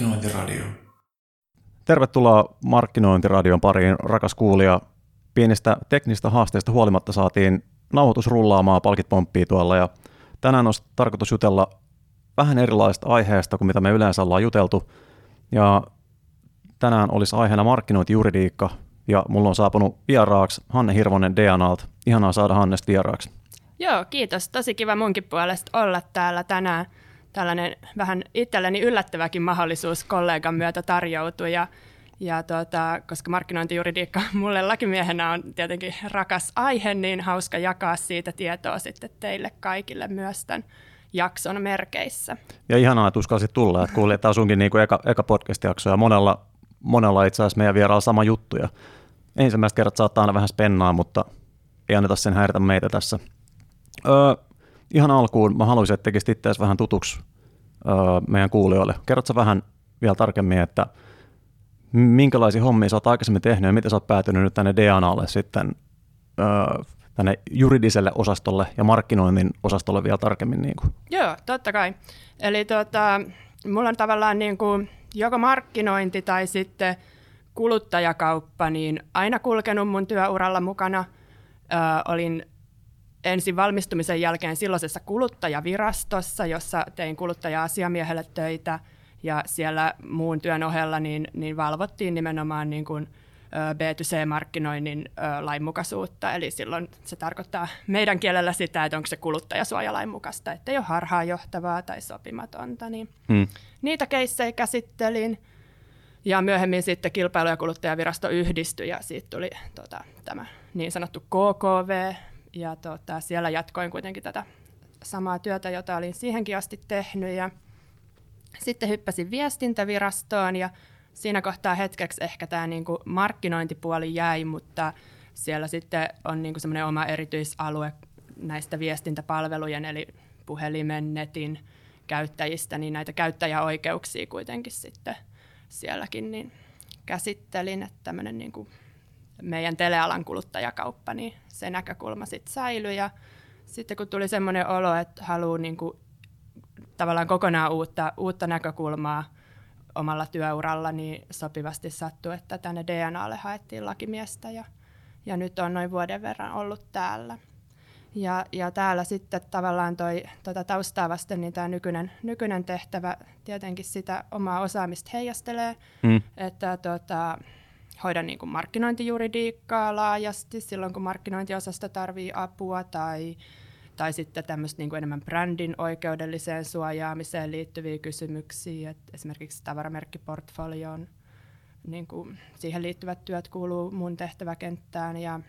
Markkinointiradio. Tervetuloa Markkinointiradion pariin, rakas kuulija. Pienistä teknistä haasteista huolimatta saatiin nauhoitus rullaamaan, palkit pomppii tuolla ja tänään olisi tarkoitus jutella vähän erilaista aiheesta kuin mitä me yleensä ollaan juteltu. Ja tänään olisi aiheena markkinointijuridiikka ja mulla on saapunut vieraaksi Hanne Hirvonen DNAlta. Ihanaa saada Hannesta vieraaksi. Joo, kiitos. Tosi kiva munkin puolesta olla täällä tänään. Tällainen vähän itselleni yllättäväkin mahdollisuus kollegan myötä tarjoutui. Ja, ja tuota, koska markkinointijuridiikka mulle lakimiehenä on tietenkin rakas aihe, niin hauska jakaa siitä tietoa sitten teille kaikille myös tämän jakson merkeissä. Ja ihanaa, että uskalsit tulla, että kuulit, että sunkin niin kuin eka, eka podcast-jakso ja monella, monella itse asiassa meidän vieraalla sama juttu. Ja ensimmäistä kertaa saattaa aina vähän spennaa, mutta ei anneta sen häiritä meitä tässä. Öö, ihan alkuun mä haluaisin, että tekisit itseäsi vähän tutuksi öö, meidän kuulijoille. Kerrotko vähän vielä tarkemmin, että minkälaisia hommia sä oot aikaisemmin tehnyt ja miten sä oot päätynyt nyt tänne DNAlle sitten öö, tänne juridiselle osastolle ja markkinoinnin osastolle vielä tarkemmin? Niin kuin. Joo, totta kai. Eli tota, mulla on tavallaan niin kuin joko markkinointi tai sitten kuluttajakauppa, niin aina kulkenut mun työuralla mukana. Ö, olin ensin valmistumisen jälkeen silloisessa kuluttajavirastossa, jossa tein kuluttaja-asiamiehelle töitä, ja siellä muun työn ohella niin, niin valvottiin nimenomaan niin kuin, B2C-markkinoinnin lainmukaisuutta, eli silloin se tarkoittaa meidän kielellä sitä, että onko se kuluttajasuojalain mukaista, että ei ole harhaanjohtavaa tai sopimatonta. Niin hmm. Niitä keissejä käsittelin, ja myöhemmin sitten kilpailu- ja kuluttajavirasto yhdistyi, ja siitä tuli tota, tämä niin sanottu KKV, ja tota, siellä jatkoin kuitenkin tätä samaa työtä, jota olin siihenkin asti tehnyt, ja sitten hyppäsin viestintävirastoon, ja siinä kohtaa hetkeksi ehkä tämä niinku markkinointipuoli jäi, mutta siellä sitten on niinku semmoinen oma erityisalue näistä viestintäpalvelujen, eli puhelimen, netin käyttäjistä, niin näitä käyttäjäoikeuksia kuitenkin sitten sielläkin niin käsittelin, että tämmöinen niinku meidän telealan kuluttajakauppa, niin se näkökulma sitten säilyi. Ja sitten kun tuli semmoinen olo, että haluaa niinku tavallaan kokonaan uutta, uutta näkökulmaa omalla työuralla, niin sopivasti sattui, että tänne DNAlle haettiin lakimiestä ja, ja nyt on noin vuoden verran ollut täällä. Ja, ja täällä sitten tavallaan toi, tuota taustaa vasten, niin tämä nykyinen, nykyinen tehtävä tietenkin sitä omaa osaamista heijastelee, mm. että tota, hoidan niin kuin markkinointijuridiikkaa laajasti silloin, kun markkinointiosasto tarvii apua tai tai sitten tämmöistä niin kuin enemmän brändin oikeudelliseen suojaamiseen liittyviä kysymyksiä, että esimerkiksi tavaramerkkiportfolioon, niin kuin siihen liittyvät työt kuuluu mun tehtäväkenttään ja,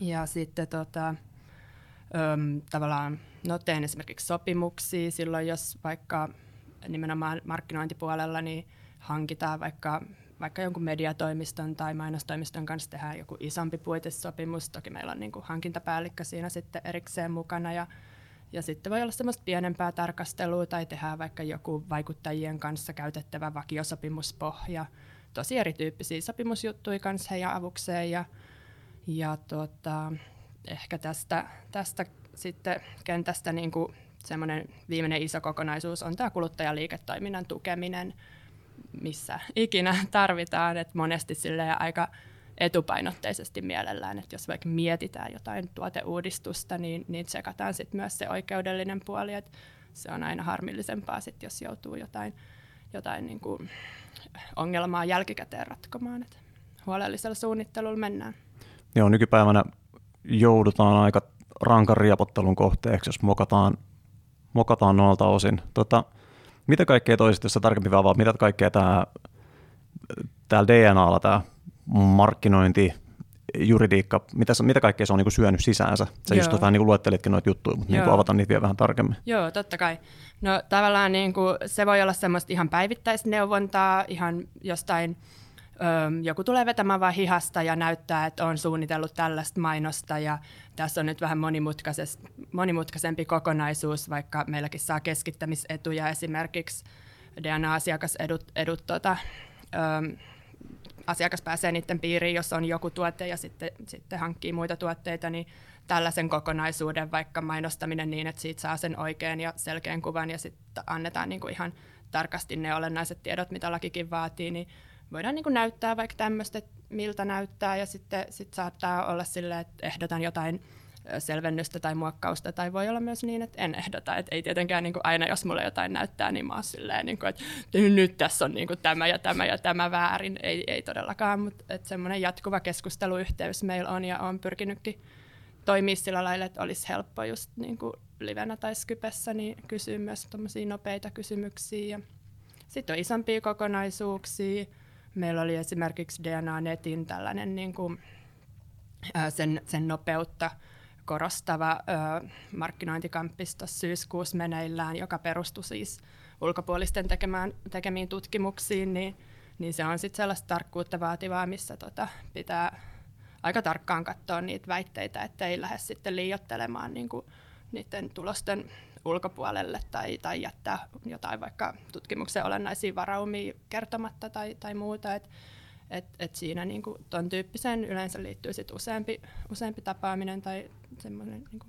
ja sitten tota, öm, tavallaan no teen esimerkiksi sopimuksia silloin, jos vaikka nimenomaan markkinointipuolella niin hankitaan vaikka vaikka jonkun mediatoimiston tai mainostoimiston kanssa tehdään joku isompi puitesopimus. Toki meillä on niin kuin hankintapäällikkö siinä sitten erikseen mukana ja, ja sitten voi olla semmoista pienempää tarkastelua tai tehdään vaikka joku vaikuttajien kanssa käytettävä vakiosopimuspohja. Tosi erityyppisiä sopimusjuttuja kanssa heidän avukseen ja, ja tota, ehkä tästä, tästä sitten kentästä niin kuin semmoinen viimeinen iso kokonaisuus on tämä kuluttajaliiketoiminnan tukeminen – missä ikinä tarvitaan, että monesti sille aika etupainotteisesti mielellään, että jos vaikka mietitään jotain tuoteuudistusta, niin, niin tsekataan sitten myös se oikeudellinen puoli, että se on aina harmillisempaa sit, jos joutuu jotain, jotain niin kuin ongelmaa jälkikäteen ratkomaan, että huolellisella suunnittelulla mennään. Joo, nykypäivänä joudutaan aika rankan riepottelun kohteeksi, jos mokataan, mokataan noilta osin. Tota, mitä kaikkea toisit, jos sä tarkemmin avaat, mitä kaikkea tämä täällä DNAlla tämä markkinointi, juridiikka, mitä, mitä kaikkea se on niin syönyt sisäänsä? Sä Joo. just vähän niin luettelitkin noita juttuja, mutta niin avataan niitä vielä vähän tarkemmin. Joo, totta kai. No tavallaan niin kuin, se voi olla semmoista ihan päivittäisneuvontaa, ihan jostain joku tulee vetämään vain hihasta ja näyttää, että on suunnitellut tällaista mainosta ja tässä on nyt vähän monimutkaisempi kokonaisuus, vaikka meilläkin saa keskittämisetuja esimerkiksi DNA-asiakasedut edut, tota, ö, asiakas pääsee niiden piiriin, jos on joku tuote ja sitten, sitten hankkii muita tuotteita, niin tällaisen kokonaisuuden vaikka mainostaminen niin, että siitä saa sen oikean ja selkeän kuvan ja sitten annetaan niin kuin ihan tarkasti ne olennaiset tiedot, mitä lakikin vaatii, niin voidaan niin kuin näyttää vaikka tämmöistä, miltä näyttää, ja sitten sit saattaa olla silleen, että ehdotan jotain selvennystä tai muokkausta, tai voi olla myös niin, että en ehdota. Et ei tietenkään niin kuin aina, jos mulle jotain näyttää, niin mä oon silleen, niin kuin, että nyt tässä on niin kuin tämä ja tämä ja tämä väärin. Ei, ei todellakaan, mutta semmoinen jatkuva keskusteluyhteys meillä on, ja on pyrkinytkin toimia sillä lailla, että olisi helppo just niin kuin livenä tai Skypessä, niin kysyä myös nopeita kysymyksiä. Sitten on isompia kokonaisuuksia. Meillä oli esimerkiksi DNA-netin tällainen niin kuin, sen, sen nopeutta korostava ö, markkinointikamppis syyskuussa meneillään, joka perustui siis ulkopuolisten tekemään, tekemiin tutkimuksiin, niin, niin se on sitten sellaista tarkkuutta vaativaa, missä tota, pitää aika tarkkaan katsoa niitä väitteitä, ettei lähde sitten liiottelemaan niin kuin niiden tulosten ulkopuolelle tai, tai jättää jotain vaikka tutkimuksen olennaisia varaumia kertomatta tai, tai muuta. Et, et, et siinä niin ton tyyppiseen yleensä liittyy sit useampi, useampi tapaaminen tai semmoinen niin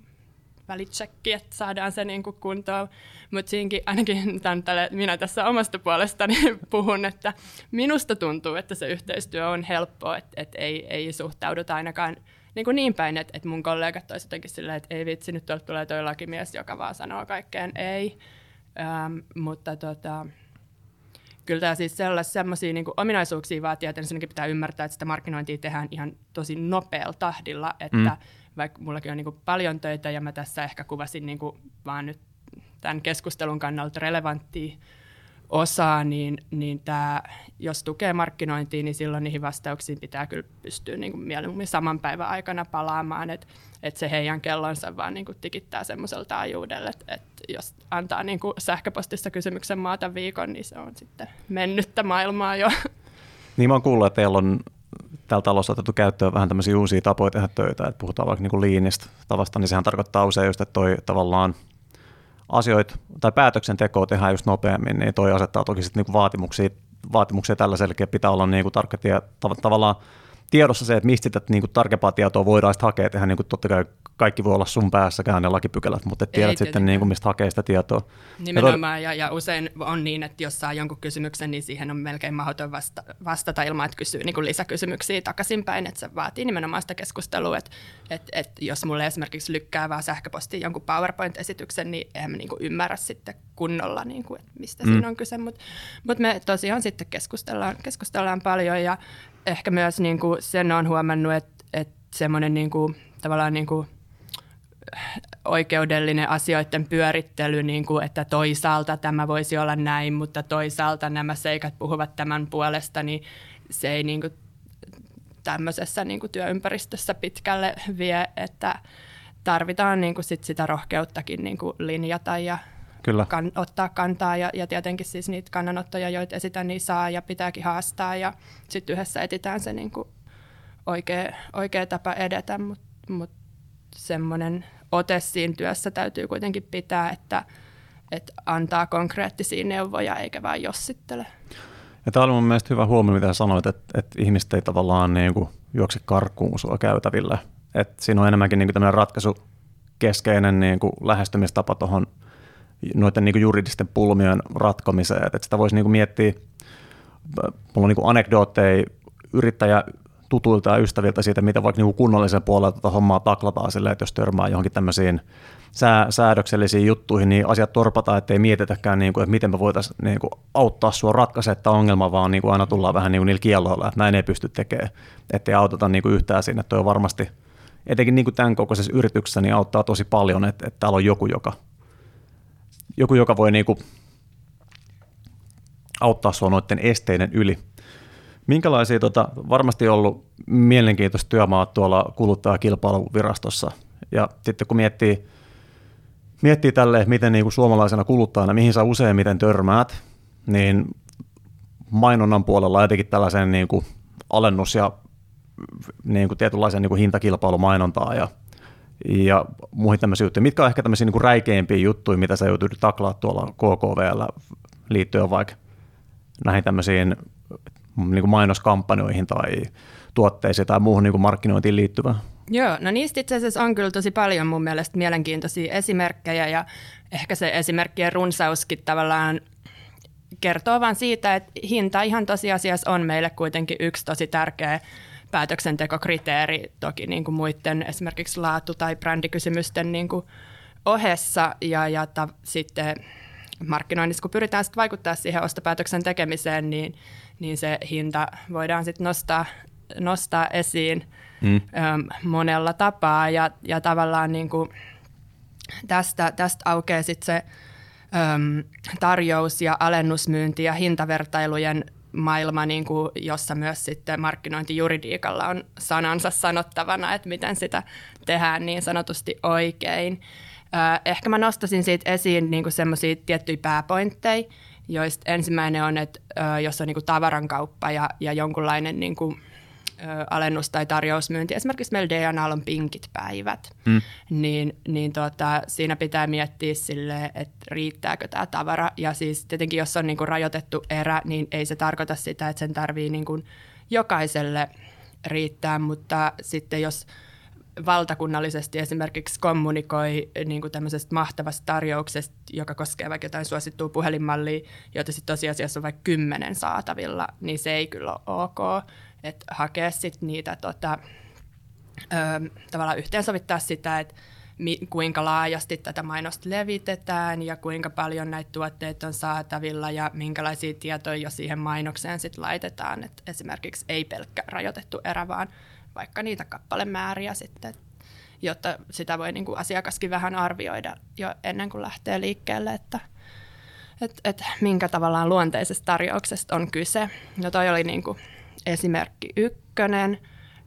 välitsekki, että saadaan se niin kuntoon. Mutta siinäkin ainakin tämän, tälle, minä tässä omasta puolestani puhun, että minusta tuntuu, että se yhteistyö on helppoa, että, että ei, ei suhtauduta ainakaan niin, kuin niin päin, että, että mun kollegat olisivat jotenkin silleen, että ei vitsi, nyt tuolta tulee toi lakimies, joka vaan sanoo kaikkeen ei. Ähm, mutta tota, kyllä tämä siis sellaisia niin ominaisuuksia vaatii, että ensinnäkin pitää ymmärtää, että sitä markkinointia tehdään ihan tosi nopealla tahdilla, että mm. vaikka mullakin on niin kuin paljon töitä ja mä tässä ehkä kuvasin niin kuin vaan nyt tämän keskustelun kannalta relevanttia osaa, niin, niin tämä, jos tukee markkinointia, niin silloin niihin vastauksiin pitää kyllä pystyä niin kuin mieluummin saman päivän aikana palaamaan, että et se heidän kellonsa vaan niin kuin tikittää semmoisella taajuudella, että et jos antaa niin kuin sähköpostissa kysymyksen maata viikon, niin se on sitten mennyttä maailmaa jo. Niin mä oon kuullut, että teillä on täällä talossa otettu käyttöön vähän tämmöisiä uusia tapoja tehdä töitä, että puhutaan vaikka niin liinistä tavasta, niin sehän tarkoittaa usein just, että toi tavallaan – asioita tai päätöksentekoa tehdään just nopeammin, niin toi asettaa toki sitten niinku vaatimuksia, vaatimuksia tällaisellekin, pitää olla niinku tarkka tie, tav- tavallaan tiedossa se, että mistä sitä niinku tarkempaa tietoa voidaan sitten hakea, tehdä niinku totta kai kaikki voi olla sun päässäkään ne lakipykälät, mutta et tiedät Ei, sitten, niin kuin, mistä hakee sitä tietoa. Nimenomaan, ja, ja usein on niin, että jos saa jonkun kysymyksen, niin siihen on melkein mahdoton vasta, vastata ilman, että kysyy niin kuin lisäkysymyksiä takaisinpäin, että se vaatii nimenomaan sitä keskustelua, että, että, että jos mulle esimerkiksi lykkää vaan sähköpostiin jonkun PowerPoint-esityksen, niin en mä niin kuin ymmärrä sitten kunnolla, niin kuin, että mistä mm. siinä on kyse, mutta, mutta me tosiaan sitten keskustellaan, keskustellaan paljon, ja ehkä myös niin kuin sen on huomannut, että, että semmoinen niin kuin, tavallaan niin kuin oikeudellinen asioiden pyörittely, niin kuin, että toisaalta tämä voisi olla näin, mutta toisaalta nämä seikat puhuvat tämän puolesta, niin se ei niin kuin, tämmöisessä niin kuin työympäristössä pitkälle vie, että tarvitaan niin kuin sit sitä rohkeuttakin niin kuin linjata ja Kyllä. Kan, ottaa kantaa. Ja, ja tietenkin siis niitä kannanottoja, joita esitän, niin saa ja pitääkin haastaa. Ja sitten yhdessä etitään se niin kuin oikea, oikea tapa edetä, mutta mut semmoinen ote siinä työssä täytyy kuitenkin pitää, että, että antaa konkreettisia neuvoja eikä vain jossittele. Ja tämä oli mun mielestä hyvä huomio, mitä sanoit, että, että ihmiset ei tavallaan niin kuin juokse karkuun sua käytävillä. Että siinä on enemmänkin niin kuin tämmöinen ratkaisukeskeinen niin kuin lähestymistapa tuohon noiden niin kuin juridisten pulmien ratkomiseen. Että sitä voisi niin kuin miettiä, mulla on niin kuin anekdootteja yrittäjä tutuilta ja ystäviltä siitä, miten vaikka niin kunnallisen puolella tätä hommaa taklataan silleen, että jos törmää johonkin tämmöisiin sää, säädöksellisiin juttuihin, niin asiat torpataan, ettei mietitäkään, niin kuin, että miten me voitaisiin niin kuin, auttaa sinua ratkaisemaan tämä ongelma, vaan niin kuin aina tullaan vähän niin kuin niillä kielloilla, että näin ei pysty tekemään, ettei auteta niin kuin yhtään siinä. Tuo on varmasti, etenkin niin kuin tämän kokoisessa yrityksessä, niin auttaa tosi paljon, että, että täällä on joku, joka, joku, joka voi niin kuin, auttaa sinua noiden esteiden yli. Minkälaisia, tota, varmasti ollut mielenkiintoista työmaat tuolla kuluttajakilpailuvirastossa. Ja sitten kun miettii, miettii tälle, miten niin kuin suomalaisena kuluttajana, mihin sä useimmiten törmäät, niin mainonnan puolella etenkin tällaisen niin kuin alennus- ja niin kuin tietynlaisen niin kuin hintakilpailumainontaa ja, ja muihin tämmöisiä juttuja. Mitkä on ehkä tämmöisiä niin kuin räikeimpiä juttuja, mitä sä joutuit taklaa tuolla KKVllä liittyen vaikka näihin tämmöisiin niin kuin mainoskampanjoihin tai tuotteisiin tai muuhun niin kuin markkinointiin liittyvää? Joo, no niistä itse asiassa on kyllä tosi paljon mun mielestä mielenkiintoisia esimerkkejä ja ehkä se esimerkkien runsauskin tavallaan kertoo vain siitä, että hinta ihan tosiasiassa on meille kuitenkin yksi tosi tärkeä päätöksentekokriteeri toki niin kuin muiden esimerkiksi laatu- tai brändikysymysten niin kuin ohessa ja, ja ta, sitten markkinoinnissa, kun pyritään sitten vaikuttaa siihen ostopäätöksen tekemiseen, niin, niin se hinta voidaan sitten nostaa, nostaa esiin mm. äm, monella tapaa ja, ja tavallaan niin kuin tästä, tästä aukeaa sitten se äm, tarjous- ja alennusmyynti ja hintavertailujen maailma, niin kuin, jossa myös sitten markkinointijuridiikalla on sanansa sanottavana, että miten sitä tehdään niin sanotusti oikein. Ehkä mä nostasin siitä esiin niin semmoisia tiettyjä pääpointteja, joista ensimmäinen on, että jos on niin kuin tavarankauppa ja, ja jonkunlainen niin kuin, alennus- tai tarjousmyynti, esimerkiksi meillä DNA on pinkit päivät, mm. niin, niin tota, siinä pitää miettiä sille, että riittääkö tämä tavara. Ja siis tietenkin, jos on niin kuin rajoitettu erä, niin ei se tarkoita sitä, että sen tarvii niin kuin jokaiselle riittää, mutta sitten jos valtakunnallisesti esimerkiksi kommunikoi niin kuin tämmöisestä mahtavasta tarjouksesta, joka koskee vaikka jotain suosittua puhelinmallia, jota sitten tosiasiassa on vaikka kymmenen saatavilla, niin se ei kyllä ole ok että hakea sit niitä tota, ö, tavallaan yhteensovittaa sitä, että mi, kuinka laajasti tätä mainosta levitetään ja kuinka paljon näitä tuotteita on saatavilla ja minkälaisia tietoja jo siihen mainokseen sit laitetaan. Et esimerkiksi ei pelkkä rajoitettu erä, vaan vaikka niitä kappalemääriä sitten, jotta sitä voi niin kuin asiakaskin vähän arvioida jo ennen kuin lähtee liikkeelle, että et, et minkä tavallaan luonteisesta tarjouksesta on kyse. No toi oli niin kuin esimerkki ykkönen.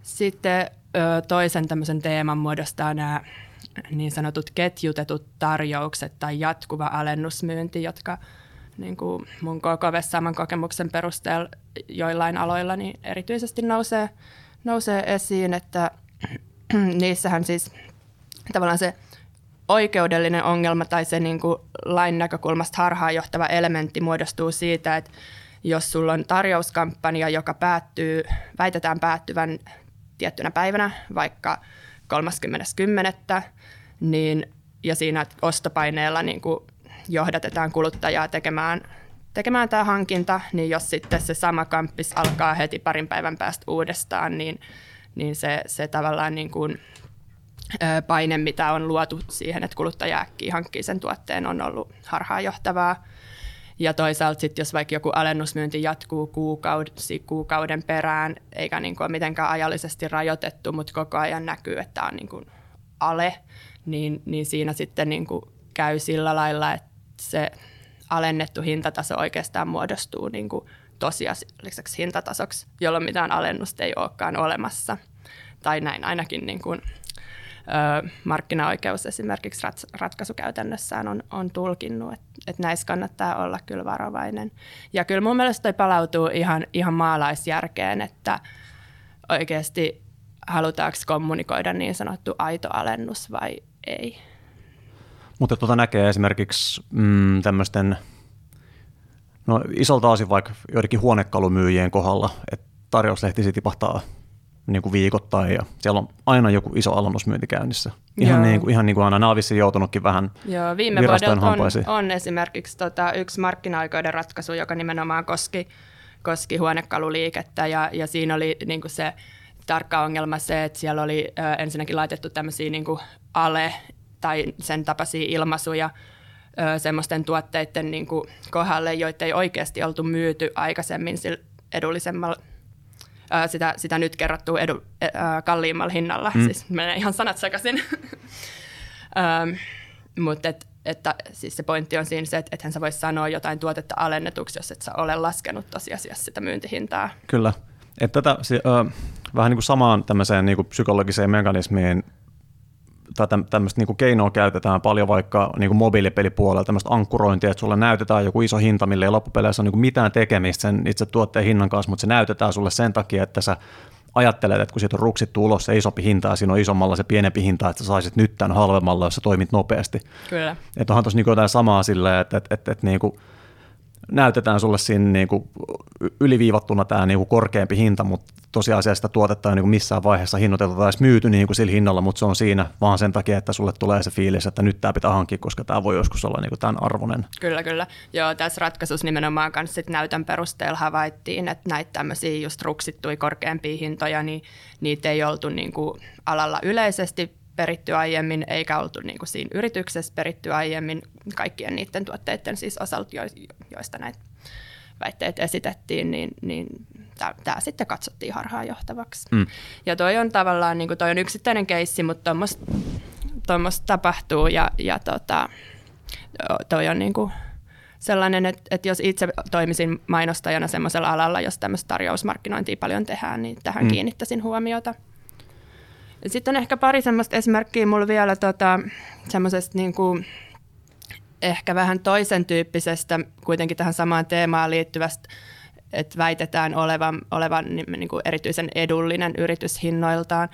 Sitten ö, toisen tämmöisen teeman muodostaa nämä niin sanotut ketjutetut tarjoukset tai jatkuva alennusmyynti, jotka niin kuin mun KKV saman kokemuksen perusteella joillain aloilla niin erityisesti nousee, nousee esiin, että niissähän siis tavallaan se oikeudellinen ongelma tai se niin kuin lain näkökulmasta harhaanjohtava elementti muodostuu siitä, että jos sulla on tarjouskampanja, joka päättyy, väitetään päättyvän tiettynä päivänä, vaikka 30.10., niin, ja siinä ostopaineella niin kuin johdatetaan kuluttajaa tekemään, tekemään tämä hankinta, niin jos sitten se sama kamppis alkaa heti parin päivän päästä uudestaan, niin, niin se, se tavallaan niin kuin, paine, mitä on luotu siihen, että kuluttaja äkkiä hankkii sen tuotteen, on ollut harhaanjohtavaa. Ja toisaalta sitten, jos vaikka joku alennusmyynti jatkuu kuukausi kuukauden perään, eikä niin kuin ole mitenkään ajallisesti rajoitettu, mutta koko ajan näkyy, että on niin kuin ale, niin, niin siinä sitten niin kuin käy sillä lailla, että se alennettu hintataso oikeastaan muodostuu niin kuin tosiasialliseksi hintatasoksi, jolloin mitään alennusta ei olekaan olemassa. Tai näin ainakin niin kuin ö, markkinaoikeus esimerkiksi rat, ratkaisukäytännössään on, on tulkinnut, että et näissä kannattaa olla kyllä varovainen. Ja kyllä mun mielestä toi palautuu ihan, ihan maalaisjärkeen, että oikeasti halutaanko kommunikoida niin sanottu aito alennus vai ei. Mutta tuota näkee esimerkiksi mm, tämmöisten, no isolta osin vaikka joidenkin huonekalumyyjien kohdalla, että tarjouslehti tipahtaa niin kuin viikoittain ja siellä on aina joku iso alennusmyynti käynnissä. Ihan, niin kuin, ihan niin kuin aina Naavissi joutunutkin vähän Joo, viime vuodelta on, on esimerkiksi tota, yksi markkinaoikeuden ratkaisu, joka nimenomaan koski, koski huonekaluliikettä ja, ja siinä oli niin kuin se tarkka ongelma se, että siellä oli ö, ensinnäkin laitettu tämmöisiä niin kuin ale tai sen tapaisia ilmaisuja ö, semmoisten tuotteiden niin kuin kohdalle, joita ei oikeasti oltu myyty aikaisemmin edullisemmalla sitä, sitä nyt kerrottua edu, ää, kalliimmalla hinnalla. Mm. Siis menee ihan sanat sekaisin. Mutta et, että siis se pointti on siinä se, että ethän sä voi sanoa jotain tuotetta alennetuksi, jos et sä ole laskenut tosiasiassa sitä myyntihintaa. Kyllä. Että tätä, se, ö, vähän niin kuin samaan tämmöiseen niin kuin psykologiseen mekanismiin tai tämmöistä niin keinoa käytetään paljon vaikka niin kuin mobiilipelipuolella, tämmöistä ankkurointia, että sulle näytetään joku iso hinta, millä ei loppupeleissä ole niin mitään tekemistä sen itse tuotteen hinnan kanssa, mutta se näytetään sulle sen takia, että sä ajattelet, että kun siitä on ruksittu ulos se ei sopi hinta ja siinä on isommalla se pienempi hinta, että sä saisit nyt tämän halvemmalla, jos sä toimit nopeasti. Kyllä. Että onhan tuossa niin jotain samaa silleen, että, että, että, että niin kuin, näytetään sulle siinä niin kuin yliviivattuna tämä niin kuin korkeampi hinta, mutta tosiasiassa sitä tuotetta ei niin kuin missään vaiheessa hinnoiteltu tai myyty niin kuin sillä hinnalla, mutta se on siinä vaan sen takia, että sulle tulee se fiilis, että nyt tämä pitää hankkia, koska tämä voi joskus olla niin kuin tämän arvoinen. Kyllä, kyllä. Joo, tässä ratkaisussa nimenomaan kanssa sit näytön perusteella havaittiin, että näitä tämmöisiä just ruksittuja korkeampia hintoja, niin niitä ei oltu niin kuin alalla yleisesti peritty aiemmin, eikä oltu niin kuin siinä yrityksessä peritty aiemmin kaikkien niiden tuotteiden siis osalta, joista näitä väitteet esitettiin, niin, niin tämä sitten katsottiin harhaanjohtavaksi. Mm. Ja toi on tavallaan, niin kuin toi on yksittäinen keissi, mutta tuommoista tapahtuu ja, ja tota, toi on niin kuin sellainen, että, että jos itse toimisin mainostajana semmoisella alalla, jos tämmöistä tarjousmarkkinointia paljon tehdään, niin tähän mm. kiinnittäisin huomiota. Sitten on ehkä pari semmoista esimerkkiä mulla vielä tota, semmoisesta niin kuin, ehkä vähän toisen tyyppisestä, kuitenkin tähän samaan teemaan liittyvästä, että väitetään olevan, olevan niin kuin erityisen edullinen yrityshinnoiltaan.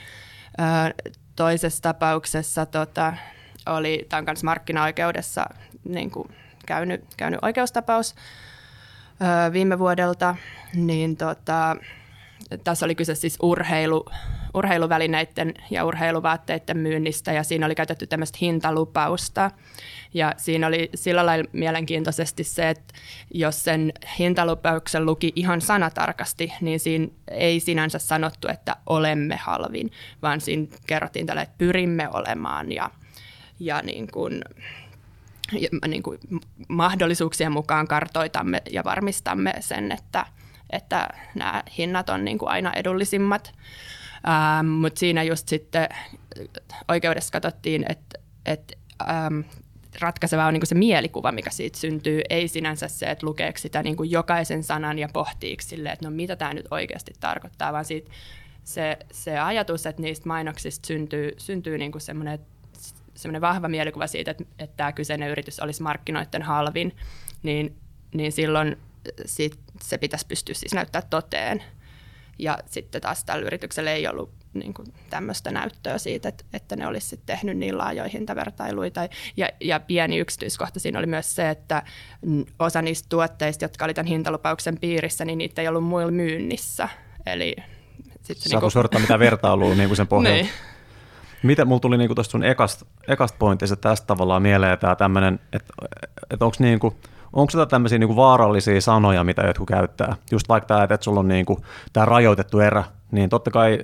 toisessa tapauksessa tota, oli tämän kanssa markkinaoikeudessa niin kuin käynyt, käynyt oikeustapaus viime vuodelta, niin tota, tässä oli kyse siis urheilu, urheiluvälineiden ja urheiluvaatteiden myynnistä ja siinä oli käytetty tämmöistä hintalupausta. Ja siinä oli sillä lailla mielenkiintoisesti se, että jos sen hintalupauksen luki ihan sanatarkasti, niin siinä ei sinänsä sanottu, että olemme halvin, vaan siinä kerrottiin tälle, että pyrimme olemaan ja, ja niin kuin, niin kuin mahdollisuuksien mukaan kartoitamme ja varmistamme sen, että, että nämä hinnat on niin kuin aina edullisimmat. Ähm, Mutta siinä just sitten oikeudessa katsottiin, että, että ähm, ratkaiseva on niin se mielikuva, mikä siitä syntyy, ei sinänsä se, että lukeeko sitä niin kuin jokaisen sanan ja pohtiiko sille, että no mitä tämä nyt oikeasti tarkoittaa, vaan siitä se, se ajatus, että niistä mainoksista syntyy, syntyy niin kuin semmoinen, semmoinen vahva mielikuva siitä, että, että tämä kyseinen yritys olisi markkinoiden halvin, niin, niin silloin se pitäisi pystyä siis näyttää toteen. Ja sitten taas tällä yrityksellä ei ollut niin kuin tämmöistä näyttöä siitä, että, että ne olisi sitten tehnyt niin laajoja hintavertailuita. Ja, ja pieni yksityiskohta siinä oli myös se, että osa niistä tuotteista, jotka oli tämän hintalupauksen piirissä, niin niitä ei ollut muilla myynnissä. Eli sitten Saako niin kuin... mitä vertailua niin kuin sen pohjalta? niin. Mitä mulla tuli niin tuosta sun ekasta, ekasta pointista tästä tavallaan mieleen tämä tämmöinen, että, että onko niin kuin, onko sitä tämmöisiä niin vaarallisia sanoja, mitä jotkut käyttää? Just vaikka tämä, että sulla on niin kuin, tämä rajoitettu erä, niin totta kai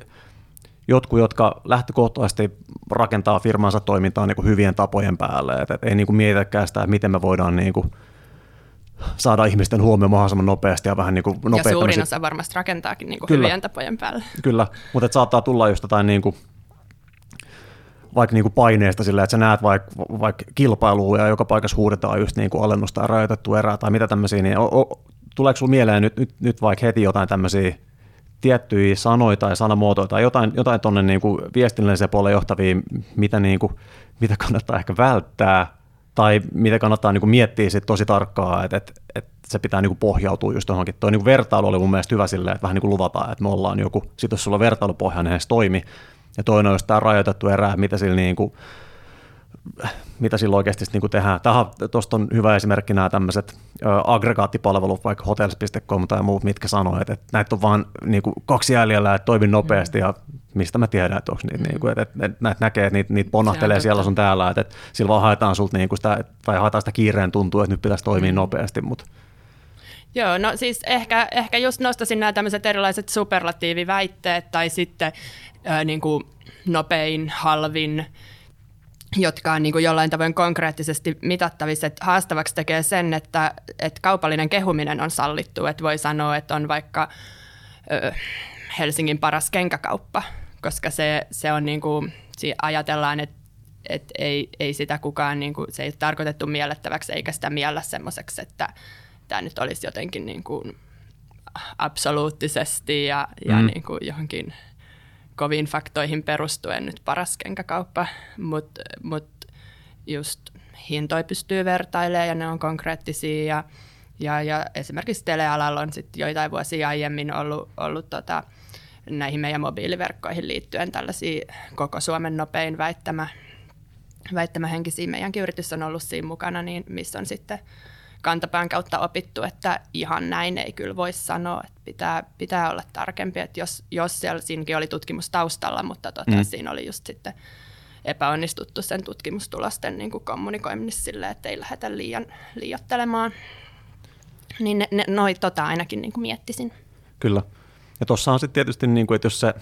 jotkut, jotka lähtökohtaisesti rakentaa firmansa toimintaa niin kuin hyvien tapojen päälle, että et ei niin kuin mietitäkään sitä, että miten me voidaan niin kuin saada ihmisten huomioon mahdollisimman nopeasti ja vähän niin kuin Ja suurin osa varmasti rakentaakin niin kuin kyllä, hyvien tapojen päälle. Kyllä, mutta saattaa tulla just jotain niin kuin, vaikka niin kuin paineesta sillä, että sä näet vaikka, vaikka kilpailua ja joka paikassa huudetaan just niin kuin alennusta ja rajoitettu erää tai mitä tämmöisiä, niin o, o, tuleeko sulla mieleen nyt, nyt, nyt vaikka heti jotain tämmöisiä tiettyjä sanoja tai sanamuotoja tai jotain, jotain tuonne niin viestinnälliseen puolelle johtavia, mitä, niin kuin, mitä kannattaa ehkä välttää tai mitä kannattaa niin kuin miettiä sit tosi tarkkaan, että, että, että se pitää niin kuin pohjautua just johonkin. Tuo niin vertailu oli mun mielestä hyvä silleen, että vähän niin kuin luvataan, että me ollaan joku, sit jos sulla on vertailupohja, niin se toimi. Ja toinen on tämä rajoitettu erää, mitä sillä niin kuin, mitä silloin oikeasti niin kuin tehdään. Tuosta on hyvä esimerkki nämä tämmöiset aggregaattipalvelut, vaikka hotels.com tai muut, mitkä sanoo, että, että näitä on vain niin kuin kaksi jäljellä, että toimi nopeasti ja mistä mä tiedän, että onko niitä, mm. niin kuin, että, että, että näitä näkee, että niitä, niitä ponnahtelee siellä sun täällä, että, että sillä vaan haetaan sulta niin kuin sitä, tai haetaan sitä kiireen tuntua, että nyt pitäisi toimia mm. nopeasti, mutta Joo, no siis ehkä, ehkä just nostaisin nämä tämmöiset erilaiset superlatiiviväitteet tai sitten ää, niin kuin nopein, halvin, jotka on niin kuin jollain tavoin konkreettisesti mitattavissa. Että haastavaksi tekee sen, että, että kaupallinen kehuminen on sallittu. Että voi sanoa, että on vaikka ö, Helsingin paras kenkäkauppa, koska se, se on niin kuin, ajatellaan, että että ei, ei sitä kukaan, niin kuin, se ei tarkoitettu miellettäväksi eikä sitä miellä semmoiseksi, että tämä nyt olisi jotenkin niin kuin absoluuttisesti ja, ja mm. niin kuin johonkin koviin faktoihin perustuen nyt paras kenkäkauppa, mutta mut just hintoja pystyy vertailemaan ja ne on konkreettisia ja, ja, ja esimerkiksi telealalla on sitten joitain vuosia aiemmin ollut, ollut tota, näihin meidän mobiiliverkkoihin liittyen tällaisia koko Suomen nopein väittämä, väittämähenkisiä. Meidänkin yritys on ollut siinä mukana, niin missä on sitten kantapään kautta opittu, että ihan näin ei kyllä voi sanoa, että pitää, pitää olla tarkempi, että jos, jos siellä siinäkin oli tutkimus taustalla, mutta tota, mm. siinä oli just sitten epäonnistuttu sen tutkimustulosten niin kuin kommunikoinnissa silleen, että ei lähdetä liian liiottelemaan. Niin ne, ne, noi tota ainakin niin kuin miettisin. Kyllä. Ja tuossa on sitten tietysti, niin kuin, että jos se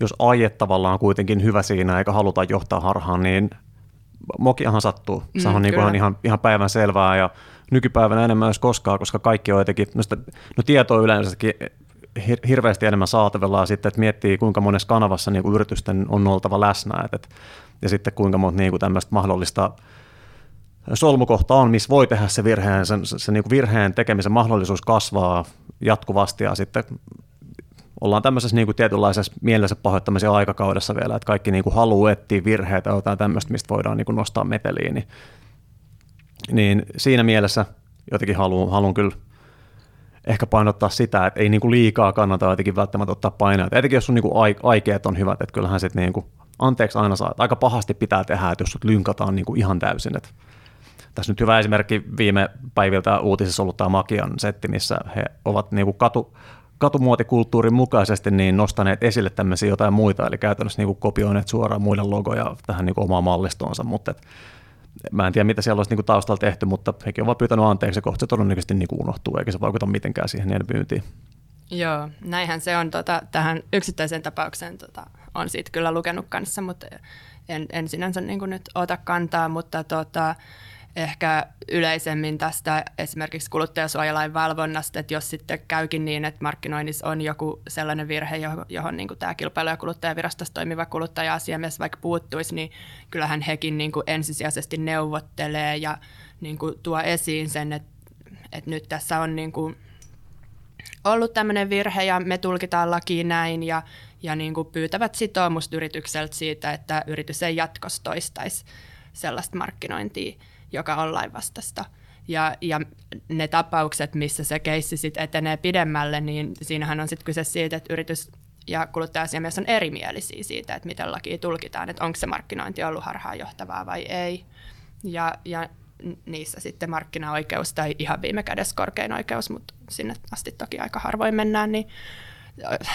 jos aie tavallaan on kuitenkin hyvä siinä eikä haluta johtaa harhaan, niin mokiahan sattuu. Se on mm, niin kuin ihan, ihan päivän selvää ja nykypäivänä enemmän jos koskaan, koska kaikki on jotenkin, no, sitä, no tietoa yleensäkin hir- hirveästi enemmän saatavilla sitten, että miettii kuinka monessa kanavassa niin kuin yritysten on oltava läsnä et, et, ja sitten kuinka monta niin kuin tämmöistä mahdollista solmukohta on, missä voi tehdä se virheen, se, se, se niin kuin virheen tekemisen mahdollisuus kasvaa jatkuvasti ja sitten ollaan tämmöisessä niin kuin tietynlaisessa mielensä pahoittamisen aikakaudessa vielä, että kaikki niin kuin haluaa etsiä virheitä tai jotain tämmöistä, mistä voidaan niin kuin nostaa meteliin. Niin, niin siinä mielessä jotenkin haluan, haluan kyllä ehkä painottaa sitä, että ei niin kuin liikaa kannata jotenkin välttämättä ottaa paineita. Etenkin jos sun niin kuin aikeet on hyvät, että kyllähän sitten niin kuin, anteeksi aina saa, aika pahasti pitää tehdä, että jos sut lynkataan niin kuin ihan täysin. Että tässä nyt hyvä esimerkki viime päiviltä uutisissa ollut tämä Makian setti, missä he ovat niin kuin katu, katumuotikulttuurin mukaisesti niin nostaneet esille tämmöisiä jotain muita, eli käytännössä niin kuin kopioineet suoraan muiden logoja tähän niin kuin omaan mallistoonsa, mutta et, mä en tiedä, mitä siellä olisi niin kuin taustalla tehty, mutta hekin ovat pyytänyt anteeksi, kohta se todennäköisesti niin kuin unohtuu, eikä se vaikuta mitenkään siihen niiden pyyntiin. Joo, näinhän se on tota, tähän yksittäiseen tapaukseen tota, on siitä kyllä lukenut kanssa, mutta en, en sinänsä niin nyt ota kantaa, mutta tota, ehkä yleisemmin tästä esimerkiksi kuluttajasuojalain valvonnasta, että jos sitten käykin niin, että markkinoinnissa on joku sellainen virhe, johon, johon niin kuin tämä kilpailu- ja kuluttajavirastossa toimiva kuluttaja-asiamies vaikka puuttuisi, niin kyllähän hekin niin kuin ensisijaisesti neuvottelee ja niin kuin tuo esiin sen, että, että nyt tässä on niin kuin ollut tämmöinen virhe ja me tulkitaan lakiin näin ja, ja niin kuin pyytävät sitoumusta yritykseltä siitä, että yritys ei jatkossa toistaisi sellaista markkinointia joka on lainvastaista. Ja, ja ne tapaukset, missä se keissi sitten etenee pidemmälle, niin siinähän on sitten kyse siitä, että yritys ja kuluttaja-asiamies on erimielisiä siitä, että miten laki tulkitaan, että onko se markkinointi ollut harhaanjohtavaa vai ei. Ja, ja niissä sitten markkinaoikeus tai ihan viime kädessä korkein oikeus, mutta sinne asti toki aika harvoin mennään, niin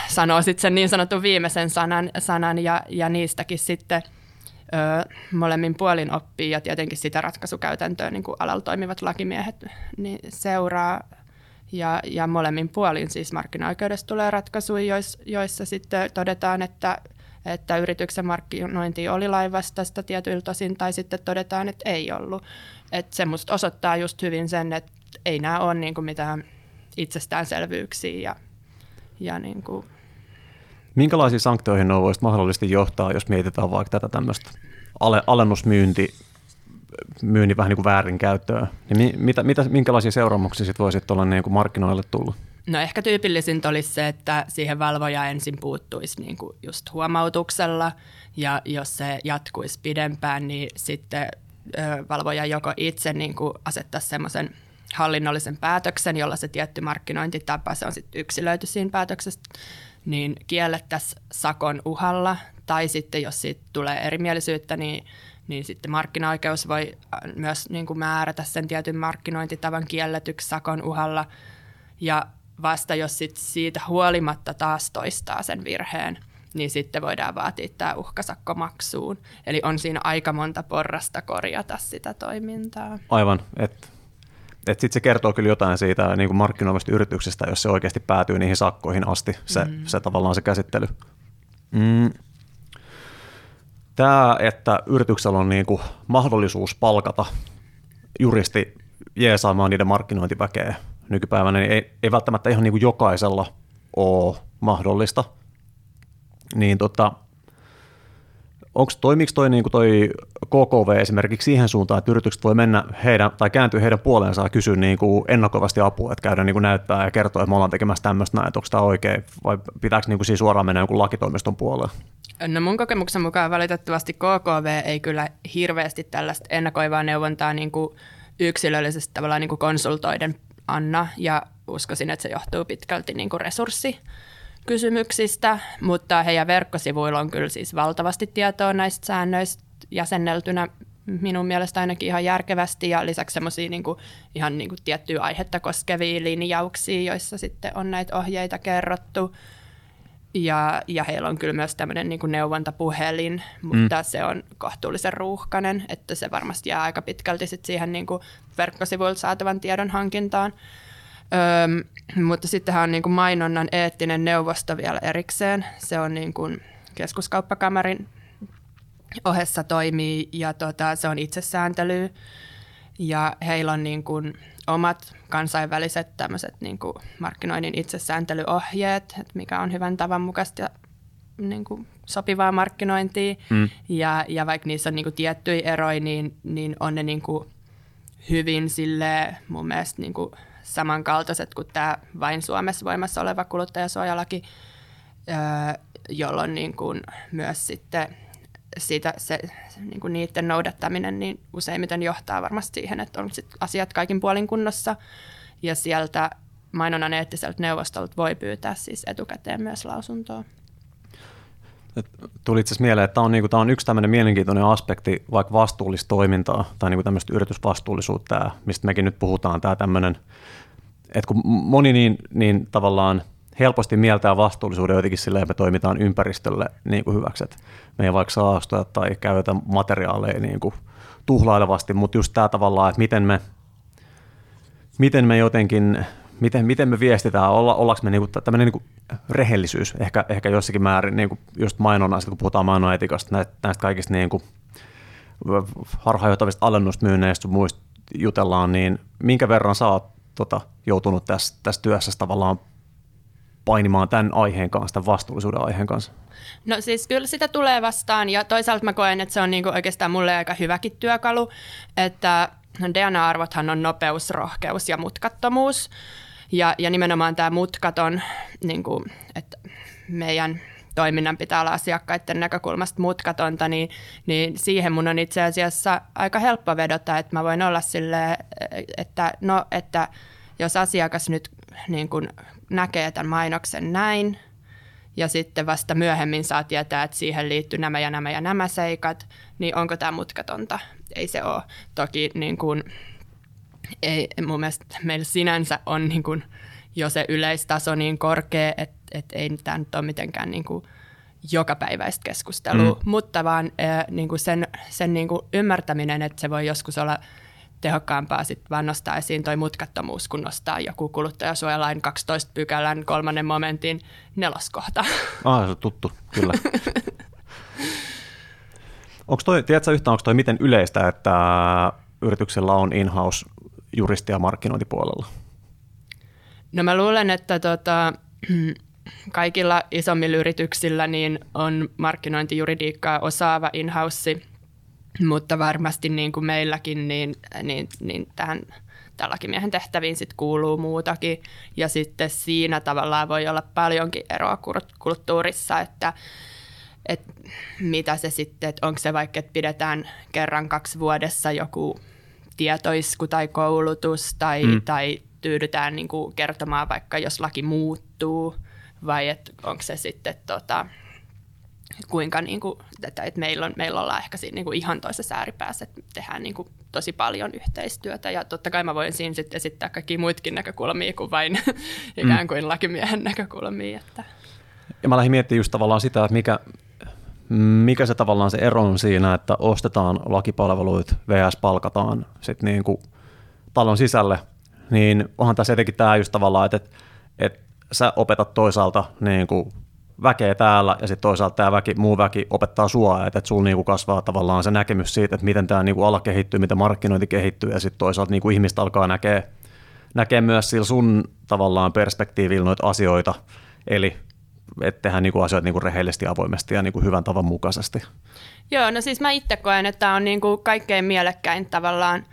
sanoo sitten sen niin sanotun viimeisen sanan, sanan ja, ja niistäkin sitten – ö, molemmin puolin oppii ja tietenkin sitä ratkaisukäytäntöä niin kuin alalla toimivat lakimiehet niin seuraa. Ja, ja molemmin puolin siis markkinaoikeudessa tulee ratkaisuja, joissa, joissa sitten todetaan, että, että yrityksen markkinointi oli lainvastaista tietyiltä osin, tai sitten todetaan, että ei ollut. Että se musta osoittaa just hyvin sen, että ei nämä ole niin kuin mitään itsestäänselvyyksiä ja, ja niin kuin Minkälaisiin sanktioihin ne voisi mahdollisesti johtaa, jos mietitään vaikka tätä tämmöistä ale, alennusmyynti, myynnin vähän niin kuin väärinkäyttöä, niin mitä, mitä, minkälaisia seuraamuksia sitten voisi olla niin kuin markkinoille tullut? No ehkä tyypillisintä olisi se, että siihen valvoja ensin puuttuisi niin kuin just huomautuksella ja jos se jatkuisi pidempään, niin sitten valvoja joko itse niin kuin asettaisi semmoisen hallinnollisen päätöksen, jolla se tietty markkinointitapa, se on sitten yksilöity siinä päätöksessä, niin kiellettäisiin sakon uhalla, tai sitten jos siitä tulee erimielisyyttä, niin, niin sitten markkinaoikeus voi äh, myös niin kuin määrätä sen tietyn markkinointitavan kielletyksi sakon uhalla, ja vasta jos sit siitä huolimatta taas toistaa sen virheen, niin sitten voidaan vaatia tämä uhkasakko maksuun. Eli on siinä aika monta porrasta korjata sitä toimintaa. Aivan, että että sitten se kertoo kyllä jotain siitä niin kuin markkinoimasta yrityksestä, jos se oikeasti päätyy niihin sakkoihin asti, se, mm. se tavallaan se käsittely. Mm. Tämä, että yrityksellä on niin kuin mahdollisuus palkata juristi jeesaamaan niiden markkinointiväkeä nykypäivänä, niin ei, ei välttämättä ihan niin kuin jokaisella ole mahdollista. Niin tota, onko toimiks toi, niin toi KKV esimerkiksi siihen suuntaan, että yritykset voi mennä heidän, tai kääntyä heidän puoleensa ja kysyä niin kuin ennakoivasti apua, että käydä niin kuin näyttää ja kertoa, että me ollaan tekemässä tämmöistä näin, että onko tämä oikein, vai pitääkö niin kuin suoraan mennä jonkun lakitoimiston puoleen? No mun kokemuksen mukaan valitettavasti KKV ei kyllä hirveästi tällaista ennakoivaa neuvontaa niin kuin yksilöllisesti tavallaan niin kuin konsultoiden anna, ja uskoisin, että se johtuu pitkälti niin kuin resurssi kysymyksistä, mutta heidän verkkosivuilla on kyllä siis valtavasti tietoa näistä säännöistä jäsenneltynä minun mielestä ainakin ihan järkevästi ja lisäksi semmoisia niin ihan niin kuin tiettyä aihetta koskevia linjauksia, joissa sitten on näitä ohjeita kerrottu. Ja, ja heillä on kyllä myös tämmöinen niin kuin neuvontapuhelin, mutta mm. se on kohtuullisen ruuhkainen, että se varmasti jää aika pitkälti sit siihen niin kuin verkkosivuilta saatavan tiedon hankintaan. Öm, mutta sittenhän on niin kuin mainonnan eettinen neuvosto vielä erikseen. Se on niin kuin keskuskauppakamarin ohessa toimii ja tota, se on itsesääntely ja heillä on niin kuin omat kansainväliset tämmöiset niin kuin markkinoinnin itsesääntelyohjeet, että mikä on hyvän tavan mukaista ja niin kuin sopivaa markkinointia. Mm. Ja, ja vaikka niissä on niin kuin tiettyjä eroja, niin, niin on ne niin kuin hyvin sille mun mielestä niin kuin samankaltaiset kuin tämä vain Suomessa voimassa oleva kuluttajasuojalaki, jolloin niin kuin myös sitten siitä se, niin kuin niiden noudattaminen niin useimmiten johtaa varmasti siihen, että on sit asiat kaikin puolin kunnossa. Ja sieltä mainonnan eettiseltä neuvostolta voi pyytää siis etukäteen myös lausuntoa. Tuli itse mieleen, että tämä on, niin kuin, tämä on yksi tämmöinen mielenkiintoinen aspekti, vaikka vastuullista toimintaa tai niin kuin tämmöistä yritysvastuullisuutta, tämä, mistä mekin nyt puhutaan, tämä tämmöinen, että kun moni niin, niin tavallaan helposti mieltää vastuullisuuden jotenkin silleen, että me toimitaan ympäristölle niin kuin hyväksi, että me ei vaikka saastuta tai käytä materiaaleja niin kuin tuhlailevasti, mutta just tämä tavallaan, että miten me, miten me jotenkin, miten, miten me viestitään, olla, ollaanko me niin kuin, tämmöinen niin kuin rehellisyys, ehkä, ehkä jossakin määrin niin kuin just mainonnasta, kun puhutaan mainonnan etikasta, näistä, näistä kaikista niin kuin harhaanjohtavista alennusmyynneistä muista jutellaan, niin minkä verran sä oot tota, joutunut tässä, tässä työssä tavallaan painimaan tämän aiheen kanssa, tämän vastuullisuuden aiheen kanssa? No siis kyllä sitä tulee vastaan ja toisaalta mä koen, että se on niinku oikeastaan mulle aika hyväkin työkalu, että DNA-arvothan on nopeus, rohkeus ja mutkattomuus. Ja, ja nimenomaan tämä mutkaton, niin kuin, että meidän toiminnan pitää olla asiakkaiden näkökulmasta mutkatonta, niin, niin siihen mun on itse asiassa aika helppo vedota, että mä voin olla sille, että no, että jos asiakas nyt niin kuin näkee tämän mainoksen näin, ja sitten vasta myöhemmin saa tietää, että siihen liittyy nämä ja nämä ja nämä seikat, niin onko tämä mutkatonta? Ei se ole. Toki niin kuin, ei, mun mielestä meillä sinänsä on niin kuin, jo se yleistaso niin korkea, että, että ei tämä nyt ole mitenkään niin kuin, jokapäiväistä keskustelua, mm. mutta vaan äh, niin kuin sen, sen niin kuin ymmärtäminen, että se voi joskus olla – tehokkaampaa sitten vaan nostaa esiin toi mutkattomuus, kun nostaa joku kuluttajasuojalain 12 pykälän kolmannen momentin neloskohta. Ah, se on tuttu, kyllä. onko toi, tiedätkö yhtään, onko toi miten yleistä, että yrityksellä on in-house juristia markkinointipuolella? No mä luulen, että tota, kaikilla isommilla yrityksillä niin on markkinointijuridiikkaa osaava in-house mutta varmasti niin kuin meilläkin, niin, niin, niin tähän tälläkin miehen tehtäviin sit kuuluu muutakin. Ja sitten siinä tavallaan voi olla paljonkin eroa kulttuurissa, että, että mitä se sitten, että onko se vaikka, että pidetään kerran kaksi vuodessa joku tietoisku tai koulutus tai, mm. tai tyydytään niin kuin kertomaan vaikka, jos laki muuttuu vai että onko se sitten tota, kuinka niin kuin, että, että meillä, on, meillä ollaan ehkä siinä niin kuin ihan toisessa ääripäässä, että tehdään niin kuin tosi paljon yhteistyötä ja totta kai mä voin siinä sitten esittää kaikki muitakin näkökulmia kuin vain mm. ikään kuin lakimiehen näkökulmia. Että. Ja mä lähdin miettimään just tavallaan sitä, että mikä, mikä se tavallaan se ero on siinä, että ostetaan lakipalveluita, VS palkataan sitten niin kuin talon sisälle, niin onhan tässä etenkin tämä just tavallaan, että, että, sä opetat toisaalta niin kuin väkeä täällä ja sitten toisaalta tämä väki, muu väki opettaa sua, että, että sulla niinku kasvaa tavallaan se näkemys siitä, että miten tämä niinku ala kehittyy, miten markkinointi kehittyy ja sitten toisaalta niinku ihmiset alkaa näkee, näkee myös sillä sun tavallaan perspektiivillä noita asioita, eli että tehdään niinku asioita niinku rehellisesti, avoimesti ja niinku hyvän tavan mukaisesti. Joo, no siis mä itse koen, että tämä on niinku kaikkein mielekkäin tavallaan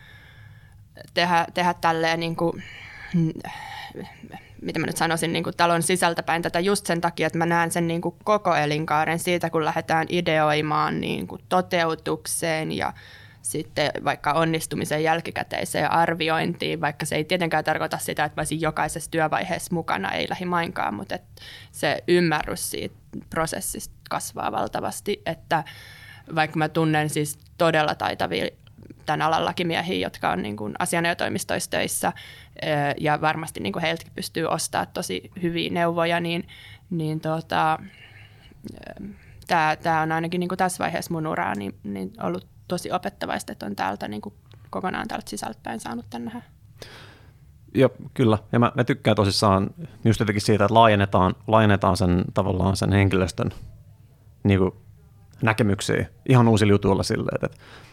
tehdä, tehdä tälleen niinku, mitä mä nyt sanoisin, niin kuin talon sisältäpäin tätä just sen takia, että mä näen sen niin kuin koko elinkaaren siitä, kun lähdetään ideoimaan niin kuin toteutukseen ja sitten vaikka onnistumisen jälkikäteiseen arviointiin, vaikka se ei tietenkään tarkoita sitä, että olisin jokaisessa työvaiheessa mukana, ei lähimainkaan, mutta että se ymmärrys siitä prosessista kasvaa valtavasti, että vaikka mä tunnen siis todella taitavia tämän alan lakimiehiä, jotka on niin kuin asianajotoimistoissa töissä ja varmasti niin kuin heiltäkin pystyy ostamaan tosi hyviä neuvoja, niin, niin tota, tämä on ainakin niin kuin tässä vaiheessa mun uraa niin, niin ollut tosi opettavaista, että on täältä niin kuin kokonaan täältä sisältäpäin saanut tänne nähdä. Joo, kyllä. Ja mä, mä tykkään tosissaan just jotenkin siitä, että laajennetaan, laajennetaan sen tavallaan sen henkilöstön niin kuin näkemyksiä ihan uusilla jutuilla silleen, että,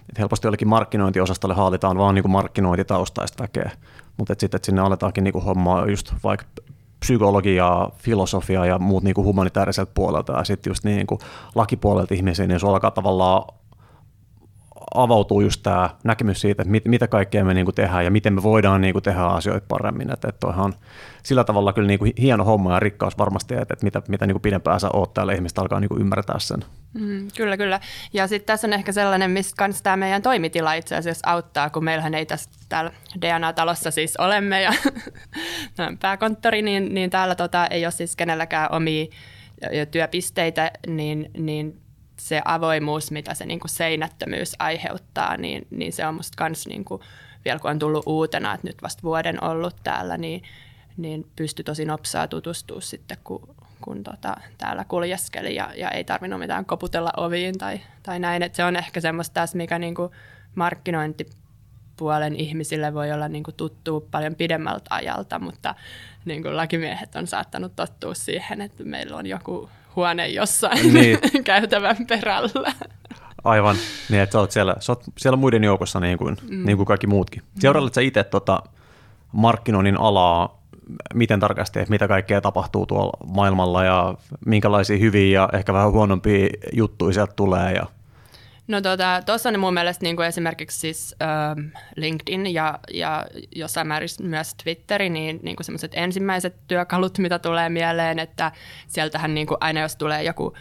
että helposti jollekin markkinointiosastolle haalitaan vaan niin markkinointitaustaista väkeä, mutta että sitten että sinne aletaankin niin kuin hommaa just vaikka psykologiaa, filosofiaa ja muut niin kuin humanitaariselta puolelta ja sitten just niin kuin lakipuolelta ihmisiä, niin se alkaa tavallaan avautuu just tämä näkemys siitä, että mit, mitä kaikkea me niinku tehdään ja miten me voidaan niinku tehdä asioita paremmin. Että, että on sillä tavalla kyllä niinku hieno homma ja rikkaus varmasti, että, että mitä, mitä niinku pidempään sä oot täällä, ihmiset alkaa niinku ymmärtää sen. Mm, kyllä, kyllä. Ja sitten tässä on ehkä sellainen, missä kans tämä meidän toimitila itse asiassa auttaa, kun meillähän ei tässä täällä DNA-talossa siis olemme ja pääkonttori, niin, niin täällä tota, ei ole siis kenelläkään omia työpisteitä, niin, niin se avoimuus, mitä se niin kuin seinättömyys aiheuttaa, niin, niin se on musta kans niin kuin, vielä kun on tullut uutena, että nyt vasta vuoden ollut täällä, niin, niin pysty tosi nopsaa tutustua sitten, kun, kun tota, täällä kuljeskeli ja, ja ei tarvinnut mitään koputella oviin tai, tai näin. Et se on ehkä semmoista tässä, mikä niin kuin markkinointipuolen ihmisille voi olla niin kuin tuttuu paljon pidemmältä ajalta, mutta niin kuin lakimiehet on saattanut tottua siihen, että meillä on joku huone jossain niin. käytävän perällä. Aivan, niin että sä oot siellä, sä oot siellä muiden joukossa niin kuin, mm. niin kuin kaikki muutkin. Seurailet sä itse tota markkinoinnin alaa, miten tarkasti, että mitä kaikkea tapahtuu tuolla maailmalla ja minkälaisia hyviä ja ehkä vähän huonompia juttuja sieltä tulee ja No tuossa tota, on mun mielestä niin kuin esimerkiksi siis, äh, LinkedIn ja, ja jossain määrin myös Twitteri, niin, niin semmoiset ensimmäiset työkalut, mitä tulee mieleen, että sieltähän niin kuin aina jos tulee joku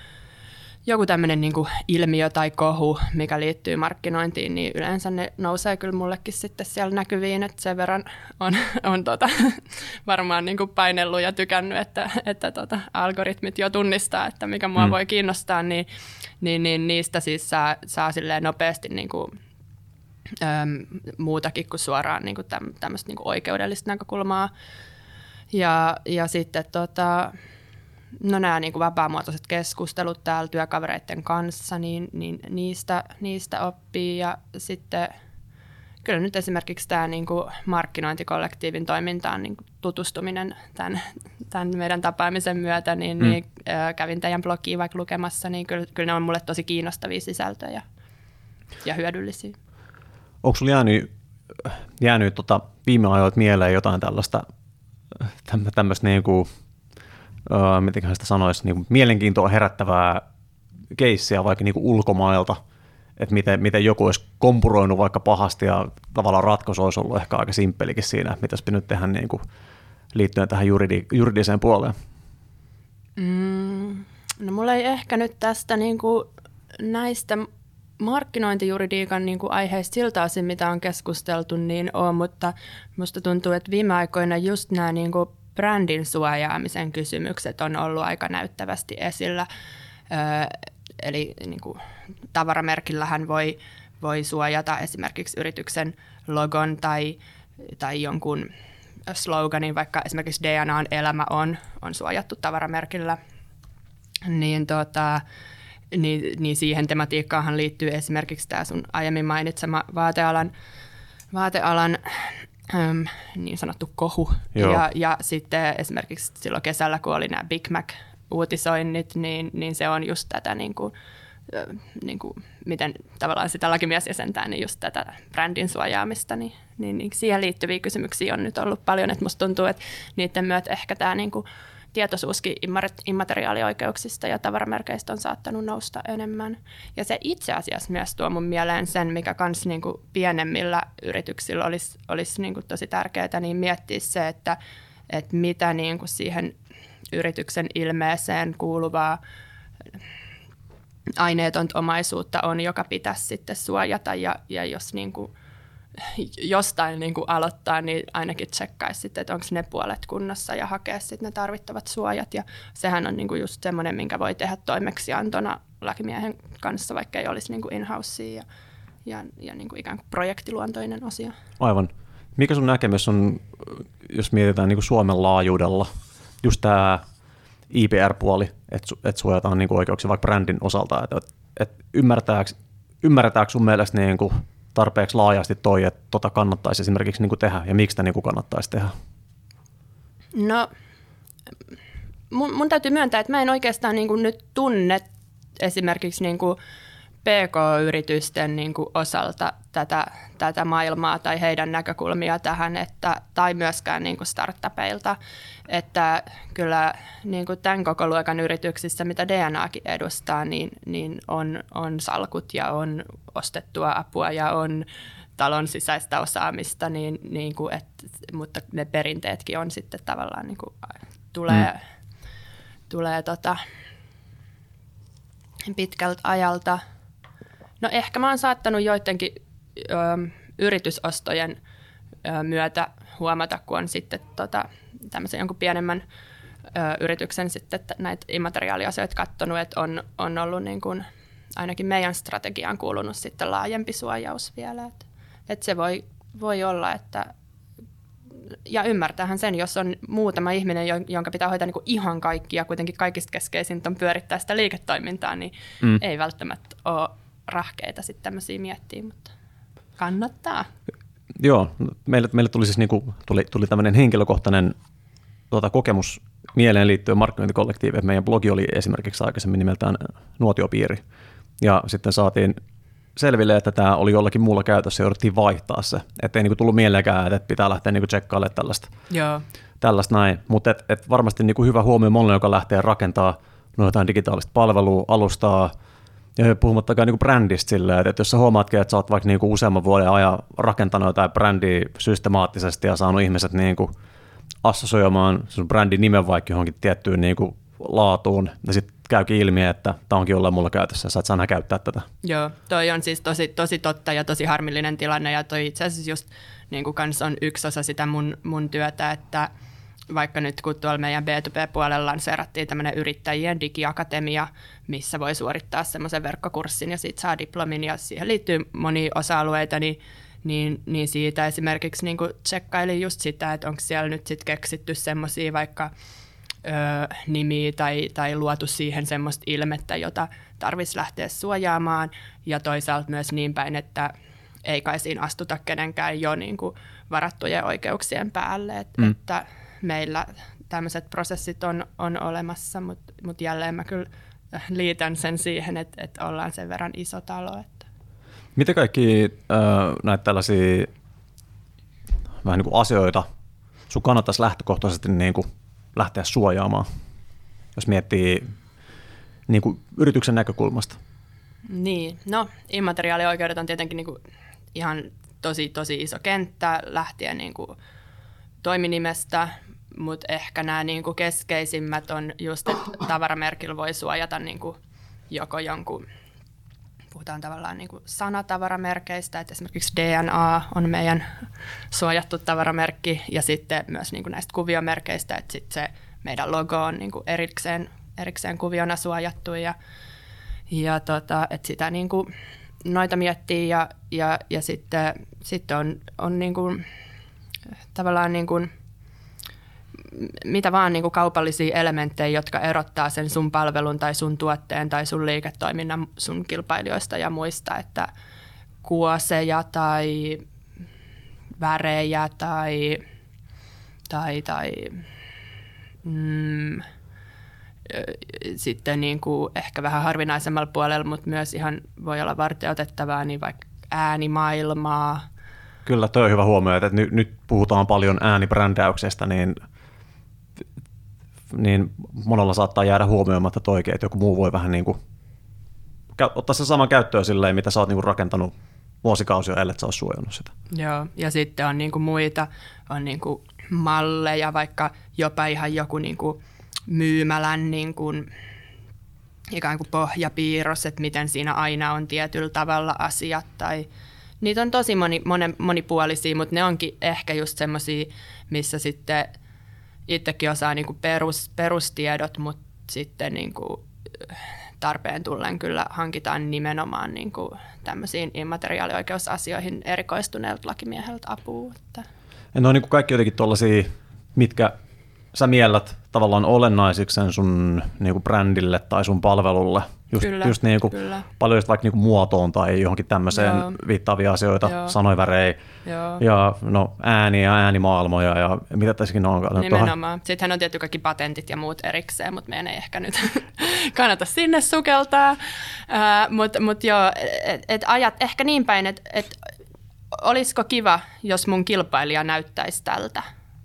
joku tämmöinen niin ilmiö tai kohu, mikä liittyy markkinointiin, niin yleensä ne nousee kyllä mullekin sitten siellä näkyviin, että sen verran on, on tota, varmaan niin kuin painellut ja tykännyt, että, että tota, algoritmit jo tunnistaa, että mikä mua mm. voi kiinnostaa, niin, niin, niin niistä siis saa, saa silleen nopeasti niin kuin, äm, muutakin kuin suoraan niin kuin tämmöistä niin kuin oikeudellista näkökulmaa. Ja, ja sitten tota, no nämä niin kuin vapaamuotoiset keskustelut täällä työkavereiden kanssa, niin, niin niistä, niistä oppii ja sitten kyllä nyt esimerkiksi tämä niin kuin markkinointikollektiivin toimintaan niin kuin tutustuminen tämän, tämän meidän tapaamisen myötä, niin, mm. niin äh, kävin teidän blogiin vaikka lukemassa, niin kyllä, kyllä ne on mulle tosi kiinnostavia sisältöjä ja hyödyllisiä. Onko sinulla jäänyt, jäänyt tota, viime ajoilta mieleen jotain tällaista tämmöistä niin kuin öö, sitä sanoisi, niin mielenkiintoa herättävää keissiä vaikka niin kuin ulkomailta, että miten, miten joku olisi kompuroinut vaikka pahasti ja tavallaan ratkaisu olisi ollut ehkä aika simppelikin siinä, että mitä nyt tehdä niin kuin liittyen tähän juridi, juridiseen puoleen. Mm, no mulla ei ehkä nyt tästä niin kuin näistä markkinointijuridiikan niin kuin aiheista siltä osin, mitä on keskusteltu, niin on, mutta musta tuntuu, että viime aikoina just nämä niin kuin brändin suojaamisen kysymykset on ollut aika näyttävästi esillä. eli niin kuin, tavaramerkillähän voi, voi suojata esimerkiksi yrityksen logon tai, tai jonkun sloganin, vaikka esimerkiksi DNAn elämä on, on suojattu tavaramerkillä, niin, tota, niin, niin siihen tematiikkaan liittyy esimerkiksi tämä sun aiemmin mainitsema vaatealan, vaatealan äm, niin sanottu kohu. Ja, ja sitten esimerkiksi silloin kesällä, kun oli nämä Big Mac-uutisoinnit, niin, niin se on just tätä niin kuin, niin kuin, miten tavallaan sitä lakimies jäsentää, niin just tätä brändin suojaamista, niin, niin, niin siihen liittyviä kysymyksiä on nyt ollut paljon, että musta tuntuu, että niiden myötä ehkä tämä niin kuin, tietoisuuskin immateriaalioikeuksista ja tavaramerkeistä on saattanut nousta enemmän. Ja se itse asiassa myös tuo mun mieleen sen, mikä kans niin kuin pienemmillä yrityksillä olisi, olisi niin kuin tosi tärkeää, niin miettiä se, että, että mitä niin kuin siihen yrityksen ilmeeseen kuuluvaa aineetonta omaisuutta on, joka pitäisi sitten suojata. Ja, ja jos niin kuin jostain niin kuin aloittaa, niin ainakin tsekkaisi sitten, että onko ne puolet kunnossa ja hakea sitten ne tarvittavat suojat. Ja sehän on niin kuin just semmoinen, minkä voi tehdä toimeksiantona lakimiehen kanssa, vaikka ei olisi niin kuin in-house ja, ja, ja niin kuin ikään kuin projektiluontoinen asia. Aivan. Mikä sun näkemys on, jos mietitään niin kuin Suomen laajuudella, just tämä IPR-puoli, että et suojataan niin kuin oikeuksia vaikka brändin osalta, että et, et ymmärretäänkö, ymmärretäänkö sun mielestä niin kuin tarpeeksi laajasti toi, että tota kannattaisi esimerkiksi niin kuin tehdä ja miksi sitä niin kuin kannattaisi tehdä? No, mun, mun täytyy myöntää, että mä en oikeastaan niin kuin nyt tunne esimerkiksi niin kuin PK-yritysten niin kuin osalta tätä, tätä maailmaa tai heidän näkökulmia tähän, että, tai myöskään niin kuin startupeilta. Että kyllä niin kuin tämän koko luokan yrityksissä, mitä DNAkin edustaa, niin, niin on, on salkut ja on ostettua apua ja on talon sisäistä osaamista, niin, niin kuin, et, mutta ne perinteetkin on sitten tavallaan niin kuin, tulee, mm. tulee tota, pitkältä ajalta. No ehkä mä oon saattanut joidenkin ö, yritysostojen ö, myötä huomata, kun on sitten tota, tämmöisen jonkun pienemmän ö, yrityksen sitten näitä immateriaaliasioita katsonut, että on, on ollut niin kuin, ainakin meidän strategiaan kuulunut sitten laajempi suojaus vielä. Että et se voi, voi olla, että ja ymmärtäähän sen, jos on muutama ihminen, jonka pitää hoitaa niin ihan kaikki ja kuitenkin kaikista keskeisintä on pyörittää sitä liiketoimintaa, niin mm. ei välttämättä ole rahkeita sitten tämmöisiä miettiä, mutta kannattaa. Joo, meille, meille tuli siis niinku, tuli, tuli tämmöinen henkilökohtainen tuota, kokemus mieleen liittyen markkinointikollektiiviin. Meidän blogi oli esimerkiksi aikaisemmin nimeltään Nuotiopiiri. Ja sitten saatiin selville, että tämä oli jollakin muulla käytössä ja jouduttiin vaihtaa se. Että ei niinku tullut mieleenkään, että pitää lähteä niinku tsekkailemaan tällaista, Joo. tällaista näin. Mutta et, et varmasti niinku hyvä huomio monelle, joka lähtee rakentaa no jotain digitaalista palvelua, alustaa, puhumattakaan niinku brändistä silleen, että jos sä huomaatkin, että sä oot vaikka niinku useamman vuoden ajan rakentanut jotain brändiä systemaattisesti ja saanut ihmiset niinku assosioimaan sun brändin nimen vaikka johonkin tiettyyn niinku laatuun, ja sitten käykin ilmi, että tämä onkin jollain mulla käytössä, sä et saa käyttää tätä. Joo, toi on siis tosi, tosi totta ja tosi harmillinen tilanne, ja toi itse asiassa just niin kuin kans on yksi osa sitä mun, mun työtä, että vaikka nyt kun tuolla meidän B2B-puolella lanseerattiin tämmöinen yrittäjien digiakatemia, missä voi suorittaa semmoisen verkkokurssin ja siitä saa diplomin ja siihen liittyy monia osa-alueita, niin niin, niin siitä esimerkiksi niin tsekkailin just sitä, että onko siellä nyt sitten keksitty semmoisia vaikka ö, nimiä tai, tai luotu siihen semmoista ilmettä, jota tarvitsisi lähteä suojaamaan ja toisaalta myös niin päin, että ei kai siinä astuta kenenkään jo niin kuin varattujen oikeuksien päälle, Et, mm. että meillä tämmöiset prosessit on, on olemassa, mutta mut jälleen mä kyllä liitän sen siihen, että, että ollaan sen verran iso talo. Että. Mitä kaikki äh, näitä tällaisia vähän niin kuin asioita sun kannattaisi lähtökohtaisesti niin kuin lähteä suojaamaan, jos miettii niin kuin yrityksen näkökulmasta? Niin, no immateriaalioikeudet on tietenkin niin kuin ihan tosi, tosi iso kenttä lähtien niin kuin toiminimestä, mutta ehkä nämä niin kuin keskeisimmät on just, että tavaramerkillä voi suojata niin kuin joko jonkun, puhutaan tavallaan niin kuin sanatavaramerkeistä, että esimerkiksi DNA on meidän suojattu tavaramerkki, ja sitten myös niin kuin näistä kuviomerkeistä, että sitten se meidän logo on niin kuin erikseen, erikseen kuviona suojattu, ja, ja tota, että sitä niin kuin noita miettii, ja, ja, ja sitten, sitten on, on niin kuin, tavallaan niin kuin, mitä vaan niin kuin kaupallisia elementtejä, jotka erottaa sen sun palvelun tai sun tuotteen tai sun liiketoiminnan sun kilpailijoista ja muista, että kuoseja tai värejä tai, tai, tai mm, sitten niin kuin ehkä vähän harvinaisemmalla puolella, mutta myös ihan voi olla varteutettavaa, niin vaikka äänimaailmaa. Kyllä, tuo on hyvä huomio, että nyt, nyt puhutaan paljon äänibrändäyksestä, niin – niin monella saattaa jäädä huomioimatta toikin, että joku muu voi vähän niin kuin ottaa sen saman käyttöön silleen, mitä sä oot niin kuin rakentanut vuosikausia, ellei sä ole suojannut sitä. Joo, ja sitten on niin kuin muita, on niin kuin malleja, vaikka jopa ihan joku niin kuin myymälän niin kuin ikään kuin pohjapiirros, että miten siinä aina on tietyllä tavalla asiat tai niitä on tosi moni, monen, monipuolisia, mutta ne onkin ehkä just semmoisia, missä sitten – itsekin osaa niin kuin perus, perustiedot, mutta sitten niin kuin tarpeen tullen kyllä hankitaan nimenomaan niin kuin tämmöisiin immateriaalioikeusasioihin erikoistuneelta lakimieheltä apua. Että. Ja on niin kuin kaikki jotenkin tuollaisia, mitkä sä miellät tavallaan olennaisiksi sen sun niin kuin brändille tai sun palvelulle. Just, Kyllä, just niin kuin, kyllä. paljon just vaikka niin kuin muotoon tai johonkin tämmöiseen Joo. viittaavia asioita, Joo. sanoivärejä Joo. ja no, ääniä, äänimaailmoja ja mitä tässäkin on. No, Nimenomaan. Sittenhän on tietty kaikki patentit ja muut erikseen, mutta meidän ei ehkä nyt kannata sinne sukeltaa. Uh, mutta mut joo, et, et ajat ehkä niin päin, että et, olisiko kiva, jos mun kilpailija näyttäisi tältä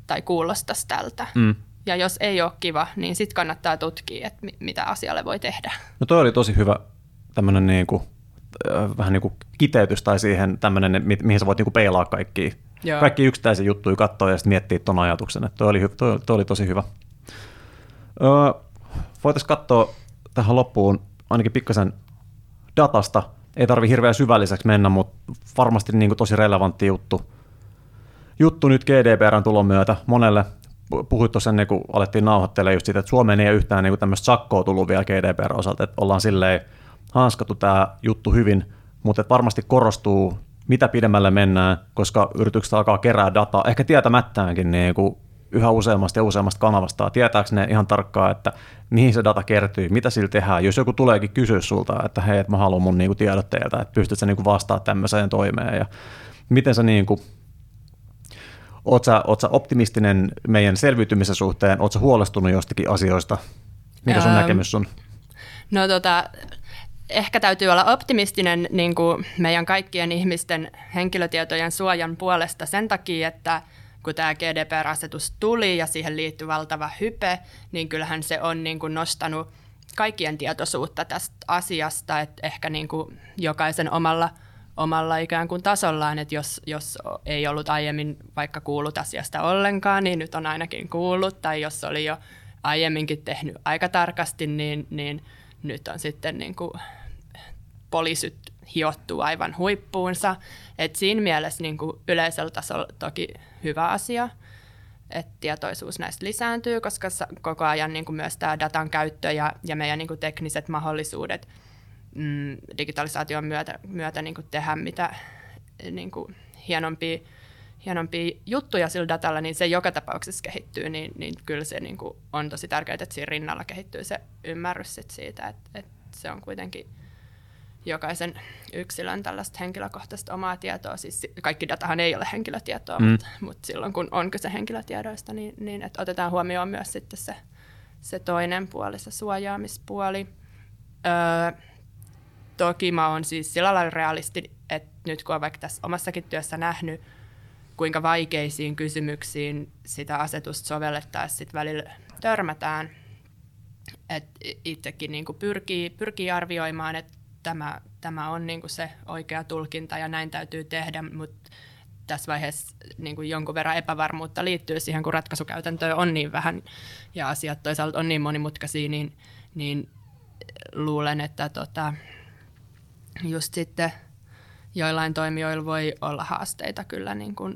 tai kuulostaisi tältä. Mm. Ja jos ei ole kiva, niin sitten kannattaa tutkia, että mi- mitä asialle voi tehdä. No toi oli tosi hyvä tämmöinen niin kuin, äh, vähän niin kuin kiteytys tai siihen tämmöinen, mi- mihin sä voit niin kuin peilaa kaikki, Joo. kaikki yksittäisiä juttuja katsoa ja sitten miettiä ton ajatuksen. Että toi, oli, hy- toi, toi oli tosi hyvä. Öö, Voitaisiin katsoa tähän loppuun ainakin pikkasen datasta. Ei tarvi hirveän syvälliseksi mennä, mutta varmasti niin kuin tosi relevantti juttu. Juttu nyt GDPRn tulon myötä monelle. Pu- Puhuit tuossa ennen kuin alettiin nauhoittelemaan just siitä, että Suomeen ei ole yhtään niin kuin tämmöistä sakkoa tullut vielä GDPR osalta, että ollaan silleen hanskattu tämä juttu hyvin, mutta varmasti korostuu, mitä pidemmälle mennään, koska yritykset alkaa kerää dataa, ehkä tietämättäänkin niin kuin yhä useammasta ja useammasta kanavasta. Tietääkö ne ihan tarkkaan, että mihin se data kertyy, mitä sillä tehdään. Jos joku tuleekin kysyä sulta, että hei, että mä haluan mun niinku tiedot teiltä, että pystyt sä niinku vastaamaan tämmöiseen toimeen ja miten sä niinku, oot sä, oot sä optimistinen meidän selviytymisen suhteen, oot sä huolestunut jostakin asioista, mikä sun Ähm, näkemys on? No tota, ehkä täytyy olla optimistinen niin kuin meidän kaikkien ihmisten henkilötietojen suojan puolesta sen takia, että kun tämä GDPR-asetus tuli ja siihen liittyy valtava hype, niin kyllähän se on niin kuin nostanut kaikkien tietoisuutta tästä asiasta, että ehkä niin kuin jokaisen omalla, omalla ikään kuin tasollaan, että jos, jos ei ollut aiemmin vaikka kuullut asiasta ollenkaan, niin nyt on ainakin kuullut, tai jos oli jo aiemminkin tehnyt aika tarkasti, niin, niin nyt on sitten niin kuin poliisit hiottuu aivan huippuunsa. Et siinä mielessä niin kuin yleisellä tasolla toki hyvä asia, että tietoisuus näistä lisääntyy, koska koko ajan niin kuin myös tämä datan käyttö ja, ja meidän niin kuin tekniset mahdollisuudet mm, digitalisaation myötä, myötä niin kuin tehdä mitä niin kuin hienompia, hienompia juttuja sillä datalla, niin se joka tapauksessa kehittyy, niin, niin kyllä se niin kuin on tosi tärkeää, että siinä rinnalla kehittyy se ymmärrys sit siitä, että, että se on kuitenkin jokaisen yksilön tällaista henkilökohtaista omaa tietoa. Siis kaikki datahan ei ole henkilötietoa, Mm. mutta, mutta silloin kun on kyse henkilötiedoista, niin, niin että otetaan huomioon myös sitten se, se toinen puoli, se suojaamispuoli. Öö, toki mä oon siis sillä lailla realisti, että nyt kun on vaikka tässä omassakin työssä nähnyt, kuinka vaikeisiin kysymyksiin sitä asetusta sovellettaessa sit välillä törmätään, että itsekin niin pyrkii, pyrkii arvioimaan, että tämä, tämä on niin se oikea tulkinta ja näin täytyy tehdä, mutta tässä vaiheessa niin jonkun verran epävarmuutta liittyy siihen, kun ratkaisukäytäntöä on niin vähän ja asiat toisaalta on niin monimutkaisia, niin, niin luulen, että tota, just sitten joillain toimijoilla voi olla haasteita kyllä niin kuin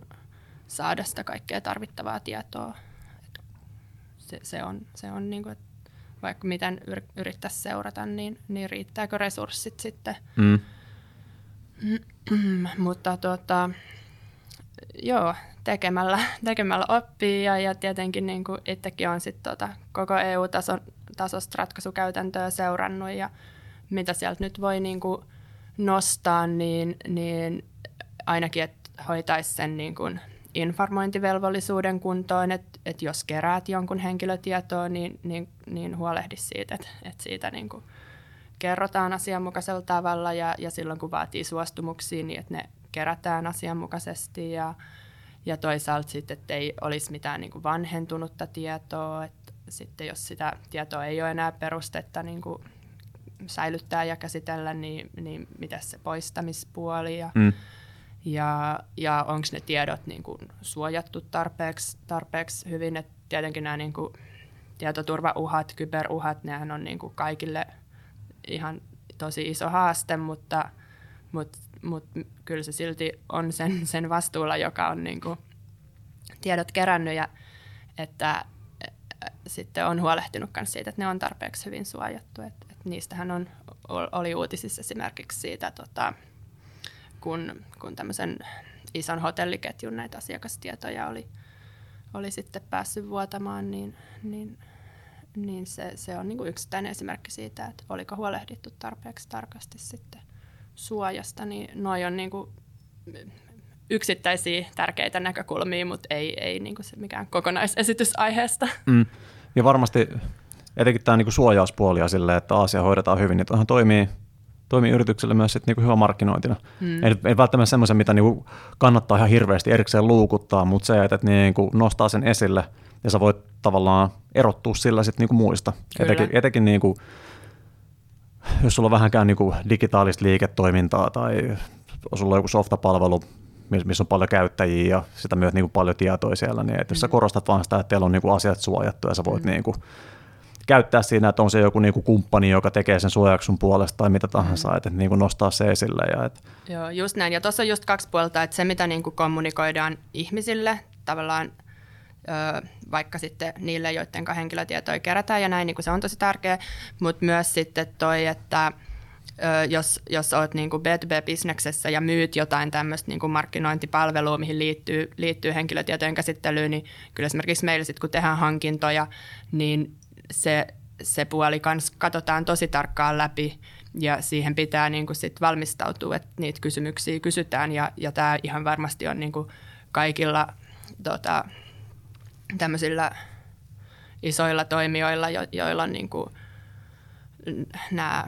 saada sitä kaikkea tarvittavaa tietoa. Et se, se on, se on niin kuin, vaikka miten yr- yrittäisi seurata, niin, niin riittääkö resurssit sitten. Mm. Mutta tota, joo, tekemällä, tekemällä oppii ja, ja tietenkin niin kuin itsekin olen sit tota koko EU-tason tasosta ratkaisukäytäntöä seurannut ja mitä sieltä nyt voi niin kuin nostaa, niin, niin ainakin, että hoitaisi sen niin kuin informointivelvollisuuden kuntoon, että, että jos keräät jonkun henkilötietoa, niin, niin, niin huolehdi siitä, että, että siitä niin kuin kerrotaan asianmukaisella tavalla ja, ja silloin kun vaatii suostumuksia, niin että ne kerätään asianmukaisesti ja, ja toisaalta sitten, että ei olisi mitään niin kuin vanhentunutta tietoa, että sitten jos sitä tietoa ei ole enää perustetta niin kuin säilyttää ja käsitellä, niin, niin mitä se poistamispuoli ja, Mm. ja, ja onko ne tiedot niin kuin suojattu tarpeeksi, tarpeeksi hyvin. Et tietenkin nämä niin kuin tietoturvauhat, kyberuhat, nehän on niin kuin kaikille ihan tosi iso haaste, mutta, mutta, mutta kyllä se silti on sen, sen vastuulla, joka on niin kuin tiedot kerännyt ja että sitten on huolehtinut myös siitä, että ne on tarpeeksi hyvin suojattu. Et, et niistähän on, oli uutisissa esimerkiksi siitä, tota, kun, kun tämmöisen ison hotelliketjun näitä asiakastietoja oli, oli sitten päässyt vuotamaan, niin, niin, niin se, se on niin kuin yksittäinen esimerkki siitä, että oliko huolehdittu tarpeeksi tarkasti sitten suojasta, niin noi on niin kuin yksittäisiä tärkeitä näkökulmia, mutta ei, ei niin kuin se mikään kokonaisesitys aiheesta. Mm. Ja varmasti etenkin tämä niin kuin suojauspuoli ja silleen, että asia hoidetaan hyvin, niin tuohan toimii, toimii yritykselle myös sit niin kuin hyvä markkinointina. Mm. Ei, ei välttämättä semmoisen, mitä niin kuin kannattaa ihan hirveästi erikseen luukuttaa, mutta se, että niin kuin nostaa sen esille ja sä voit tavallaan erottua sillä sit niin kuin muista. Kyllä. Etenkin, etenkin niin kuin, jos sulla on vähänkään niin kuin digitaalista liiketoimintaa tai sulla on joku softapalvelu, missä on paljon käyttäjiä ja sitä myös niin kuin paljon tietoa siellä, niin että jos sä mm. korostat vaan sitä, että teillä on niin kuin asiat suojattu ja sä voit mm. niin kuin käyttää siinä, että on se joku niin kuin kumppani, joka tekee sen suojauksen puolesta tai mitä tahansa, mm. että niin kuin nostaa se esille. Ja että... Joo, just näin. Ja tuossa on just kaksi puolta, että se mitä niin kuin kommunikoidaan ihmisille, tavallaan vaikka sitten niille, joiden henkilötietoja kerätään ja näin, niin kuin se on tosi tärkeä, mutta myös sitten toi, että jos, jos olet niin kuin B2B-bisneksessä ja myyt jotain tämmöistä niin markkinointipalvelua, mihin liittyy, liittyy henkilötietojen käsittelyyn, niin kyllä esimerkiksi meillä sitten, kun tehdään hankintoja, niin se, se puoli kans katsotaan tosi tarkkaan läpi ja siihen pitää niin kuin sit valmistautua, että niitä kysymyksiä kysytään ja, ja tämä ihan varmasti on niin kuin kaikilla tota, tämmöisillä isoilla toimijoilla, jo, joilla on niin kuin nämä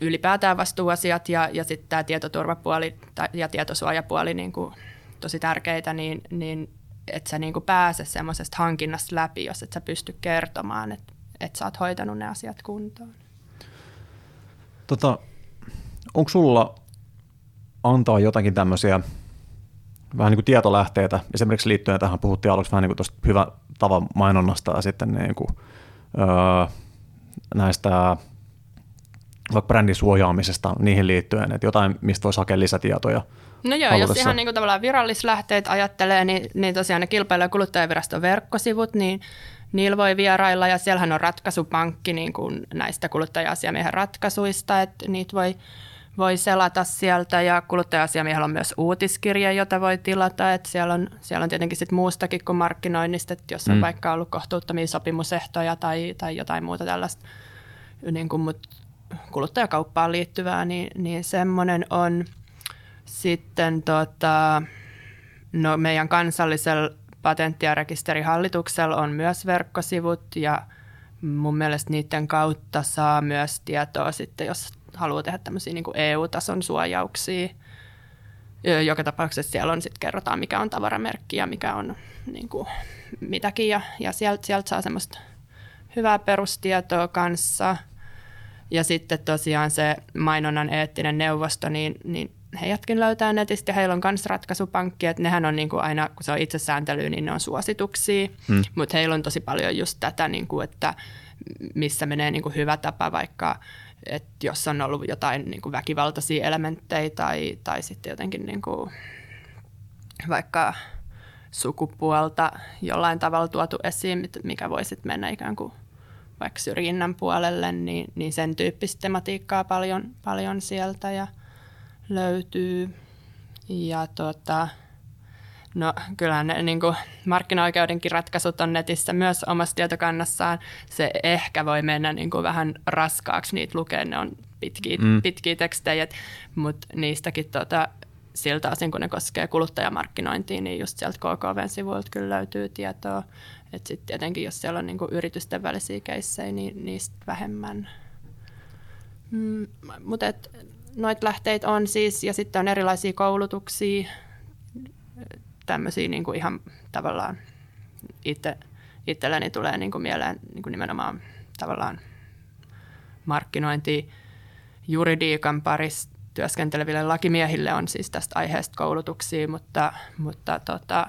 ylipäätään vastuuasiat ja, ja sitten tämä tietoturvapuoli ja tietosuojapuoli niin kuin tosi tärkeitä, niin, niin et sä niin kuin pääse semmoisesta hankinnasta läpi, jos et sä pysty kertomaan, että et sä oot hoitanut ne asiat kuntoon. Tota, onko sulla antaa jotakin tämmöisiä vähän niin kuin tietolähteitä, esimerkiksi liittyen tähän puhuttiin aluksi vähän niin kuin tuosta hyvä tavan mainonnasta ja sitten niin kuin, öö, näistä vaikka brändin suojaamisesta niihin liittyen, että jotain, mistä voisi hakea lisätietoja. No joo, halutessa. jos ihan niin kuin tavallaan virallislähteet ajattelee, niin, niin tosiaan ne kilpailu- ja kuluttajaviraston verkkosivut, niin niillä voi vierailla ja siellähän on ratkaisupankki niin kuin näistä kuluttaja-asiamiehen ratkaisuista, että niitä voi, voi selata sieltä ja kuluttaja-asiamiehellä on myös uutiskirja, jota voi tilata, että siellä on, siellä on tietenkin sit muustakin kuin markkinoinnista, että jos on mm. vaikka ollut kohtuuttomia sopimusehtoja tai, tai jotain muuta tällaista, niin kuin, mutta kuluttajakauppaan liittyvää, niin, niin semmoinen on. Sitten tota, no meidän kansallisella patentti- ja rekisterihallituksella on myös verkkosivut ja mun mielestä niiden kautta saa myös tietoa sitten, jos haluaa tehdä tämmöisiä niin EU-tason suojauksia. Joka tapauksessa siellä on sitten kerrotaan, mikä on tavaramerkki ja mikä on niin kuin mitäkin ja, ja sieltä, sieltä saa semmoista hyvää perustietoa kanssa – ja sitten tosiaan se mainonnan eettinen neuvosto, niin, niin heidätkin löytää netistä. Ja heillä on myös ratkaisupankki, että nehän on niin kuin aina, kun se on itsesääntely, niin ne on suosituksia, hmm. mutta heillä on tosi paljon just tätä, niin kuin, että missä menee niin kuin hyvä tapa vaikka, että jos on ollut jotain niin kuin väkivaltaisia elementtejä tai, tai sitten jotenkin niin kuin, vaikka sukupuolta jollain tavalla tuotu esiin, mikä voi sitten mennä ikään kuin – vaikka syrjinnän puolelle, niin, niin sen tyyppistä tematiikkaa paljon, paljon sieltä. Ja löytyy. Ja tota, no kyllähän ne niin kuin markkinaoikeudenkin ratkaisut on netissä myös omassa tietokannassaan. Se ehkä voi mennä niin kuin vähän raskaaksi niitä lukea, ne on pitkiä, mm. pitkiä tekstejä, mutta niistäkin tota, siltä osin, kun ne koskee kuluttajamarkkinointia, niin just sieltä KKVn sivuilta kyllä löytyy tietoa. Että sitten tietenkin, jos siellä on niinku yritysten välisiä keissejä, niin niistä vähemmän. Mm, Mutta noita lähteitä on siis, ja sitten on erilaisia koulutuksia, tämmöisiä niinku ihan tavallaan itse, itselleni tulee niinku mieleen niinku nimenomaan tavallaan markkinointi juridiikan parissa työskenteleville lakimiehille on siis tästä aiheesta koulutuksia, mutta, mutta tota,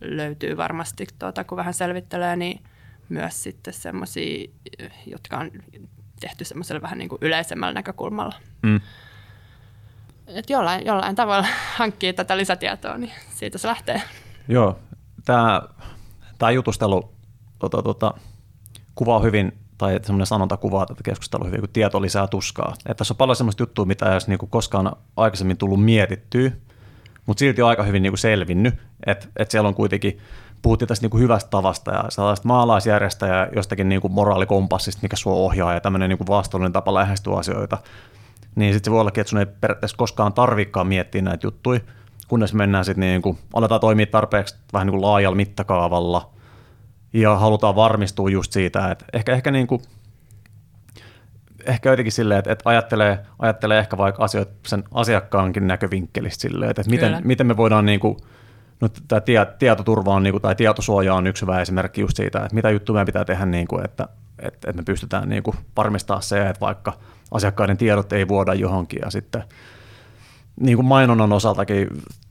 löytyy varmasti, tuota, kun vähän selvittelee, niin myös sitten semmoisia, jotka on tehty semmoisella vähän niin kuin yleisemmällä näkökulmalla. Mm. Et jollain, jollain tavalla hankkii tätä lisätietoa, niin siitä se lähtee. Joo, tämä, tämä jutustelu tota, tota, kuvaa hyvin tai semmoinen sanonta kuvaa tätä keskustelua hyvin, kun tieto lisää tuskaa. Että tässä on paljon semmoista juttua, mitä ei olisi niin kuin koskaan aikaisemmin tullut mietittyä, mutta silti on aika hyvin niin kuin selvinnyt, että, että siellä on kuitenkin, puhuttiin tästä kuin hyvästä tavasta ja sellaista maalaisjärjestä ja jostakin kuin moraalikompassista, mikä sua ohjaa ja tämmöinen kuin vastuullinen tapa lähestyä asioita, niin sitten se voi ollakin, että sun ei periaatteessa koskaan tarvikaan miettiä näitä juttuja, kunnes mennään sitten niin kuin, aletaan toimia tarpeeksi vähän niin kuin laajalla mittakaavalla ja halutaan varmistua just siitä, että ehkä, ehkä niin kuin, ehkä jotenkin silleen, että, että ajattelee, ajattelee ehkä vaikka asioita sen asiakkaankin näkövinkkelistä silleen, että, että miten, miten me voidaan niin kuin, no, tämä tie, tietoturva on, niin kuin, tai tietosuoja on yksi hyvä esimerkki just siitä, että mitä juttuja meidän pitää tehdä, niin kuin, että, että, että me pystytään niin kuin, varmistaa se, että vaikka asiakkaiden tiedot ei vuoda johonkin ja sitten niin kuin mainonnan osaltakin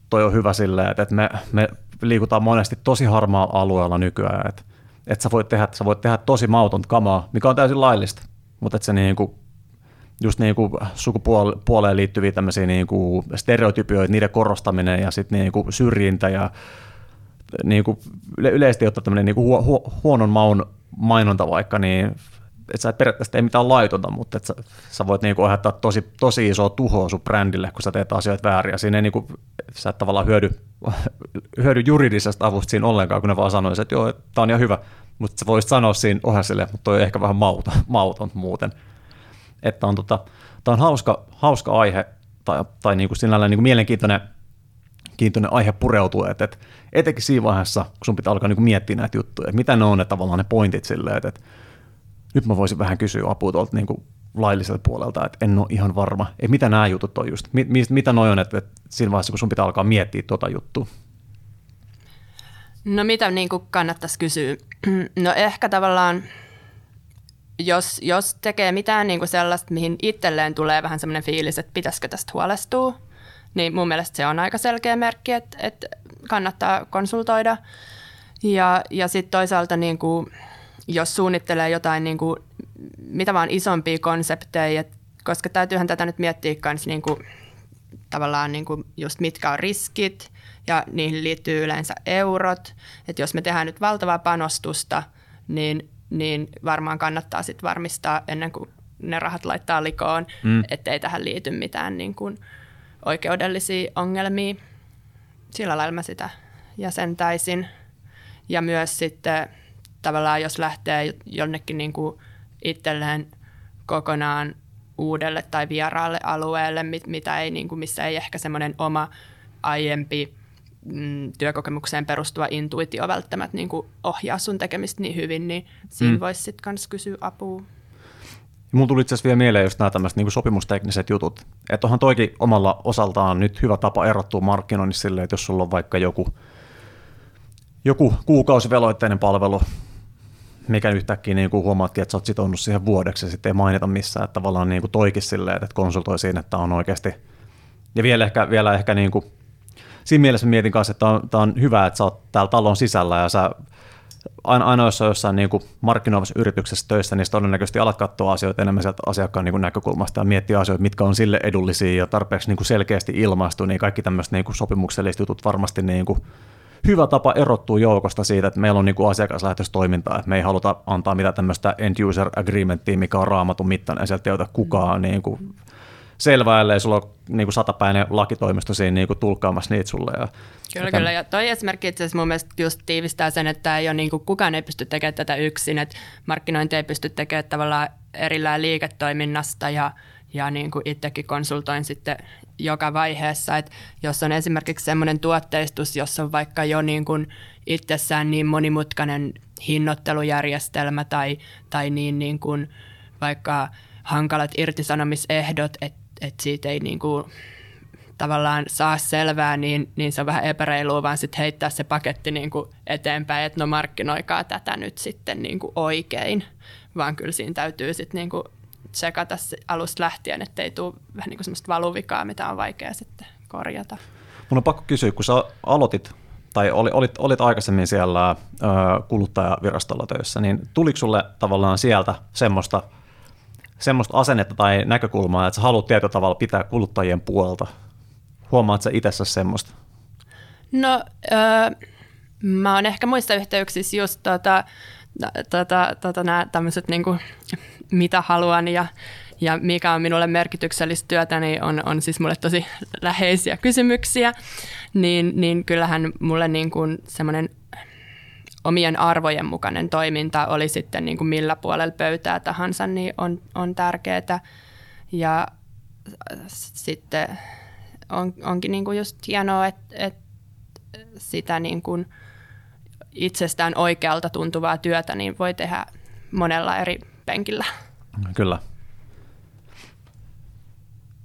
toi on hyvä silleen, että, me, me liikutaan monesti tosi harmaalla alueella nykyään, että, että sä voit tehdä, sä voit tehdä tosi mauton kamaa, mikä on täysin laillista, mutta että se niin kuin, just niin kuin sukupuoleen liittyviä tämmöisiä niin kuin stereotypioita, niiden korostaminen ja sitten niin kuin syrjintä ja niin kuin yleisesti ottaa tämmöinen niin kuin huo, huonon maun mainonta vaikka, niin että sä et periaatteessa tee mitään laitonta, mutta että sä, sä voit niinku aiheuttaa tosi, tosi isoa tuhoa sun brändille, kun sä teet asioita väärin. Ja siinä ei niinku, sä et tavallaan hyödy, hyödy juridisesta avusta siinä ollenkaan, kun ne vaan sanoisivat, että joo, tämä on ihan hyvä. Mutta sä voisit sanoa siinä ohjaa sille, mutta toi on ehkä vähän mauton, mauton muuten. Että on, tota, tämä on hauska, hauska aihe tai, tai niinku sinällään niinku mielenkiintoinen kiintoinen aihe pureutua, että, että etenkin siinä vaiheessa, kun sun pitää alkaa niinku miettiä näitä juttuja, että mitä ne on ne tavallaan ne pointit silleen, että, että nyt mä voisin vähän kysyä apua tuolta niin lailliselta puolelta, että en ole ihan varma, että mitä nämä jutut on just, mit, mitä noin on, että, että siinä vaiheessa, kun sun pitää alkaa miettiä tuota juttua. No mitä niin kuin kannattaisi kysyä? No ehkä tavallaan, jos, jos tekee mitään niin kuin sellaista, mihin itselleen tulee vähän semmoinen fiilis, että pitäisikö tästä huolestua, niin mun mielestä se on aika selkeä merkki, että, että kannattaa konsultoida. Ja, ja sitten toisaalta niin kuin, jos suunnittelee jotain niin kuin, mitä vaan isompia konsepteja, koska täytyyhän tätä nyt miettiä myös niin kuin, tavallaan niin kuin just mitkä on riskit ja niihin liittyy yleensä eurot. Että jos me tehdään nyt valtavaa panostusta, niin, niin varmaan kannattaa sitten varmistaa ennen kuin ne rahat laittaa likoon, mm. ettei tähän liity mitään niin kuin oikeudellisia ongelmia. Sillä lailla mä sitä jäsentäisin. Ja myös sitten tavallaan jos lähtee jonnekin niin kuin itselleen kokonaan uudelle tai vieraalle alueelle, mitä ei, niin kuin, missä ei ehkä semmoinen oma aiempi mm, työkokemukseen perustuva intuitio välttämättä niin kuin ohjaa sun tekemistä niin hyvin, niin siinä mm. voisi sitten myös kysyä apua. Mun tuli itse asiassa vielä mieleen just nämä tämmöiset niin sopimustekniset jutut. Että onhan toikin omalla osaltaan nyt hyvä tapa erottua markkinoinnissa silleen, että jos sulla on vaikka joku, joku kuukausiveloitteinen palvelu, mikä yhtäkkiä niin kuin huomaatkin, että sä oot sitonut siihen vuodeksi ja sitten ei mainita missään, että tavallaan niin kuin toikin silleen, että konsultoi siinä, että on oikeasti, ja vielä ehkä, vielä ehkä niin kuin, siinä mielessä mietin kanssa, että on, tämä on hyvä, että sä oot täällä talon sisällä ja sä aina, aina jos on jossain niin kuin markkinoivassa yrityksessä töissä, niin todennäköisesti alat katsoa asioita enemmän sieltä asiakkaan niin kuin näkökulmasta ja miettiä asioita, mitkä on sille edullisia ja tarpeeksi niin kuin selkeästi ilmaistu, niin kaikki tämmöiset niin kuin sopimukselliset jutut varmasti niin kuin hyvä tapa erottua joukosta siitä, että meillä on niin asiakaslähtöistä toimintaa, että me ei haluta antaa mitään tämmöistä end user agreementtia, mikä on raamatun mittainen, ja sieltä ei ota kukaan niin kuin selvää, ellei sulla ole niin kuin satapäinen lakitoimisto siinä niin kuin tulkkaamassa niitä sulle. Ja Kyllä, kyllä. Ja toi esimerkki itse asiassa mun mielestä just tiivistää sen, että ei ole niin kuin, kukaan ei pysty tekemään tätä yksin, että markkinointi ei pysty tekemään tavallaan erillään liiketoiminnasta ja ja niin kuin itsekin konsultoin sitten joka vaiheessa, että jos on esimerkiksi semmoinen tuotteistus, jossa on vaikka jo niin kuin itsessään niin monimutkainen hinnoittelujärjestelmä tai, tai niin, niin kuin vaikka hankalat irtisanomisehdot, että että siitä ei niin kuin tavallaan saa selvää, niin, niin se on vähän epäreilua, vaan sitten heittää se paketti niin kuin eteenpäin, että no markkinoikaa tätä nyt sitten niin kuin oikein, vaan kyllä siinä täytyy sitten niin kuin tsekata alusta lähtien, ettei tule vähän niin kuin semmoista valuvikaa, mitä on vaikea sitten korjata. Mun on pakko kysyä, kun sä aloitit tai olit, olit aikaisemmin siellä ö, kuluttajavirastolla töissä, niin tuliko sulle tavallaan sieltä semmoista, semmoista asennetta tai näkökulmaa, että sä haluat tietyllä tavalla pitää kuluttajien puolta? Huomaat sä itsessä semmoista? No, ö, mä oon ehkä muissa yhteyksissä just tota, tota, tota, nämä tämmöiset niin kuin, mitä haluan ja, ja mikä on minulle merkityksellistä työtä, niin on, on siis mulle tosi läheisiä kysymyksiä, niin, niin kyllähän mulle niin kuin semmoinen omien arvojen mukainen toiminta oli sitten niin kuin millä puolella pöytää tahansa, niin on, on tärkeää. Ja sitten on, onkin niin kuin just hienoa, että, että sitä niin kuin itsestään oikealta tuntuvaa työtä niin voi tehdä monella eri penkillä. Kyllä.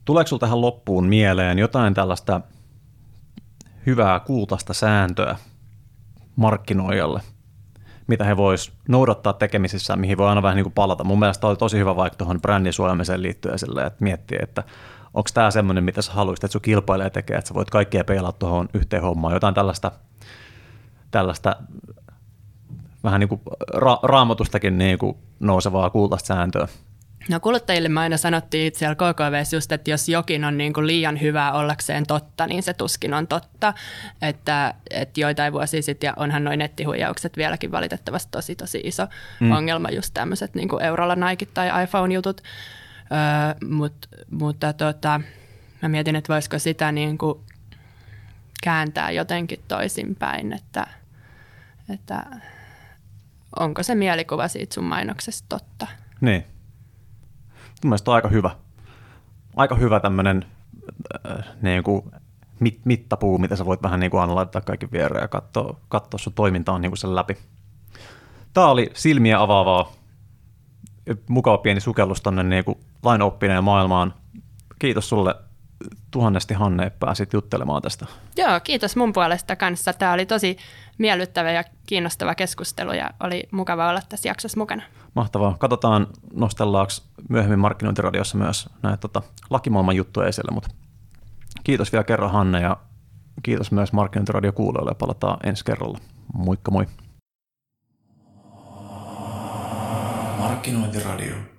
Tuleeko sinulla tähän loppuun mieleen jotain tällaista hyvää kultaista sääntöä markkinoijalle, mitä he vois noudattaa tekemisissä, mihin voi aina vähän niin kuin palata. Mun mielestä oli tosi hyvä vaikka tuohon brändin suojaamiseen liittyen sille, että miettiä, että onko tämä semmoinen, mitä sä haluaisit, että sun kilpailija tekee, että sä voit kaikkia peilaa tuohon yhteen hommaan, jotain tällaista, tällaista vähän niin kuin ra- raamatustakin niin kuin nousevaa kultaista sääntöä. No kuluttajille me aina sanottiin siellä KKV just, että jos jokin on niin kuin liian hyvää ollakseen totta, niin se tuskin on totta. Että, että joitain vuosia sitten, ja onhan noin nettihuijaukset vieläkin valitettavasti tosi tosi iso mm. ongelma, just tämmöiset niin kuin eurolla Nike tai iPhone-jutut. Öö, mut, mutta tota, mä mietin, että voisiko sitä niin kuin kääntää jotenkin toisinpäin, että, että onko se mielikuva siitä sun mainoksesta totta. Niin. Mun mielestä on aika hyvä. Aika hyvä tämmöinen äh, niin kuin mit, mittapuu, mitä sä voit vähän niin kuin laittaa kaikki viereen ja katsoa, katsoa sun toimintaa niin kuin sen läpi. Tämä oli silmiä avaavaa, mukava pieni sukellus tonne niin kuin lainoppineen maailmaan. Kiitos sulle tuhannesti Hanne, pääsit juttelemaan tästä. Joo, kiitos mun puolesta kanssa. Tämä oli tosi miellyttävä ja kiinnostava keskustelu ja oli mukava olla tässä jaksossa mukana. Mahtavaa. Katsotaan, nostellaanko myöhemmin markkinointiradiossa myös näitä tota, lakimaailman juttuja esille, mutta kiitos vielä kerran Hanne ja kiitos myös markkinointiradio kuulijoille ja palataan ensi kerralla. Moikka moi. Markkinointiradio.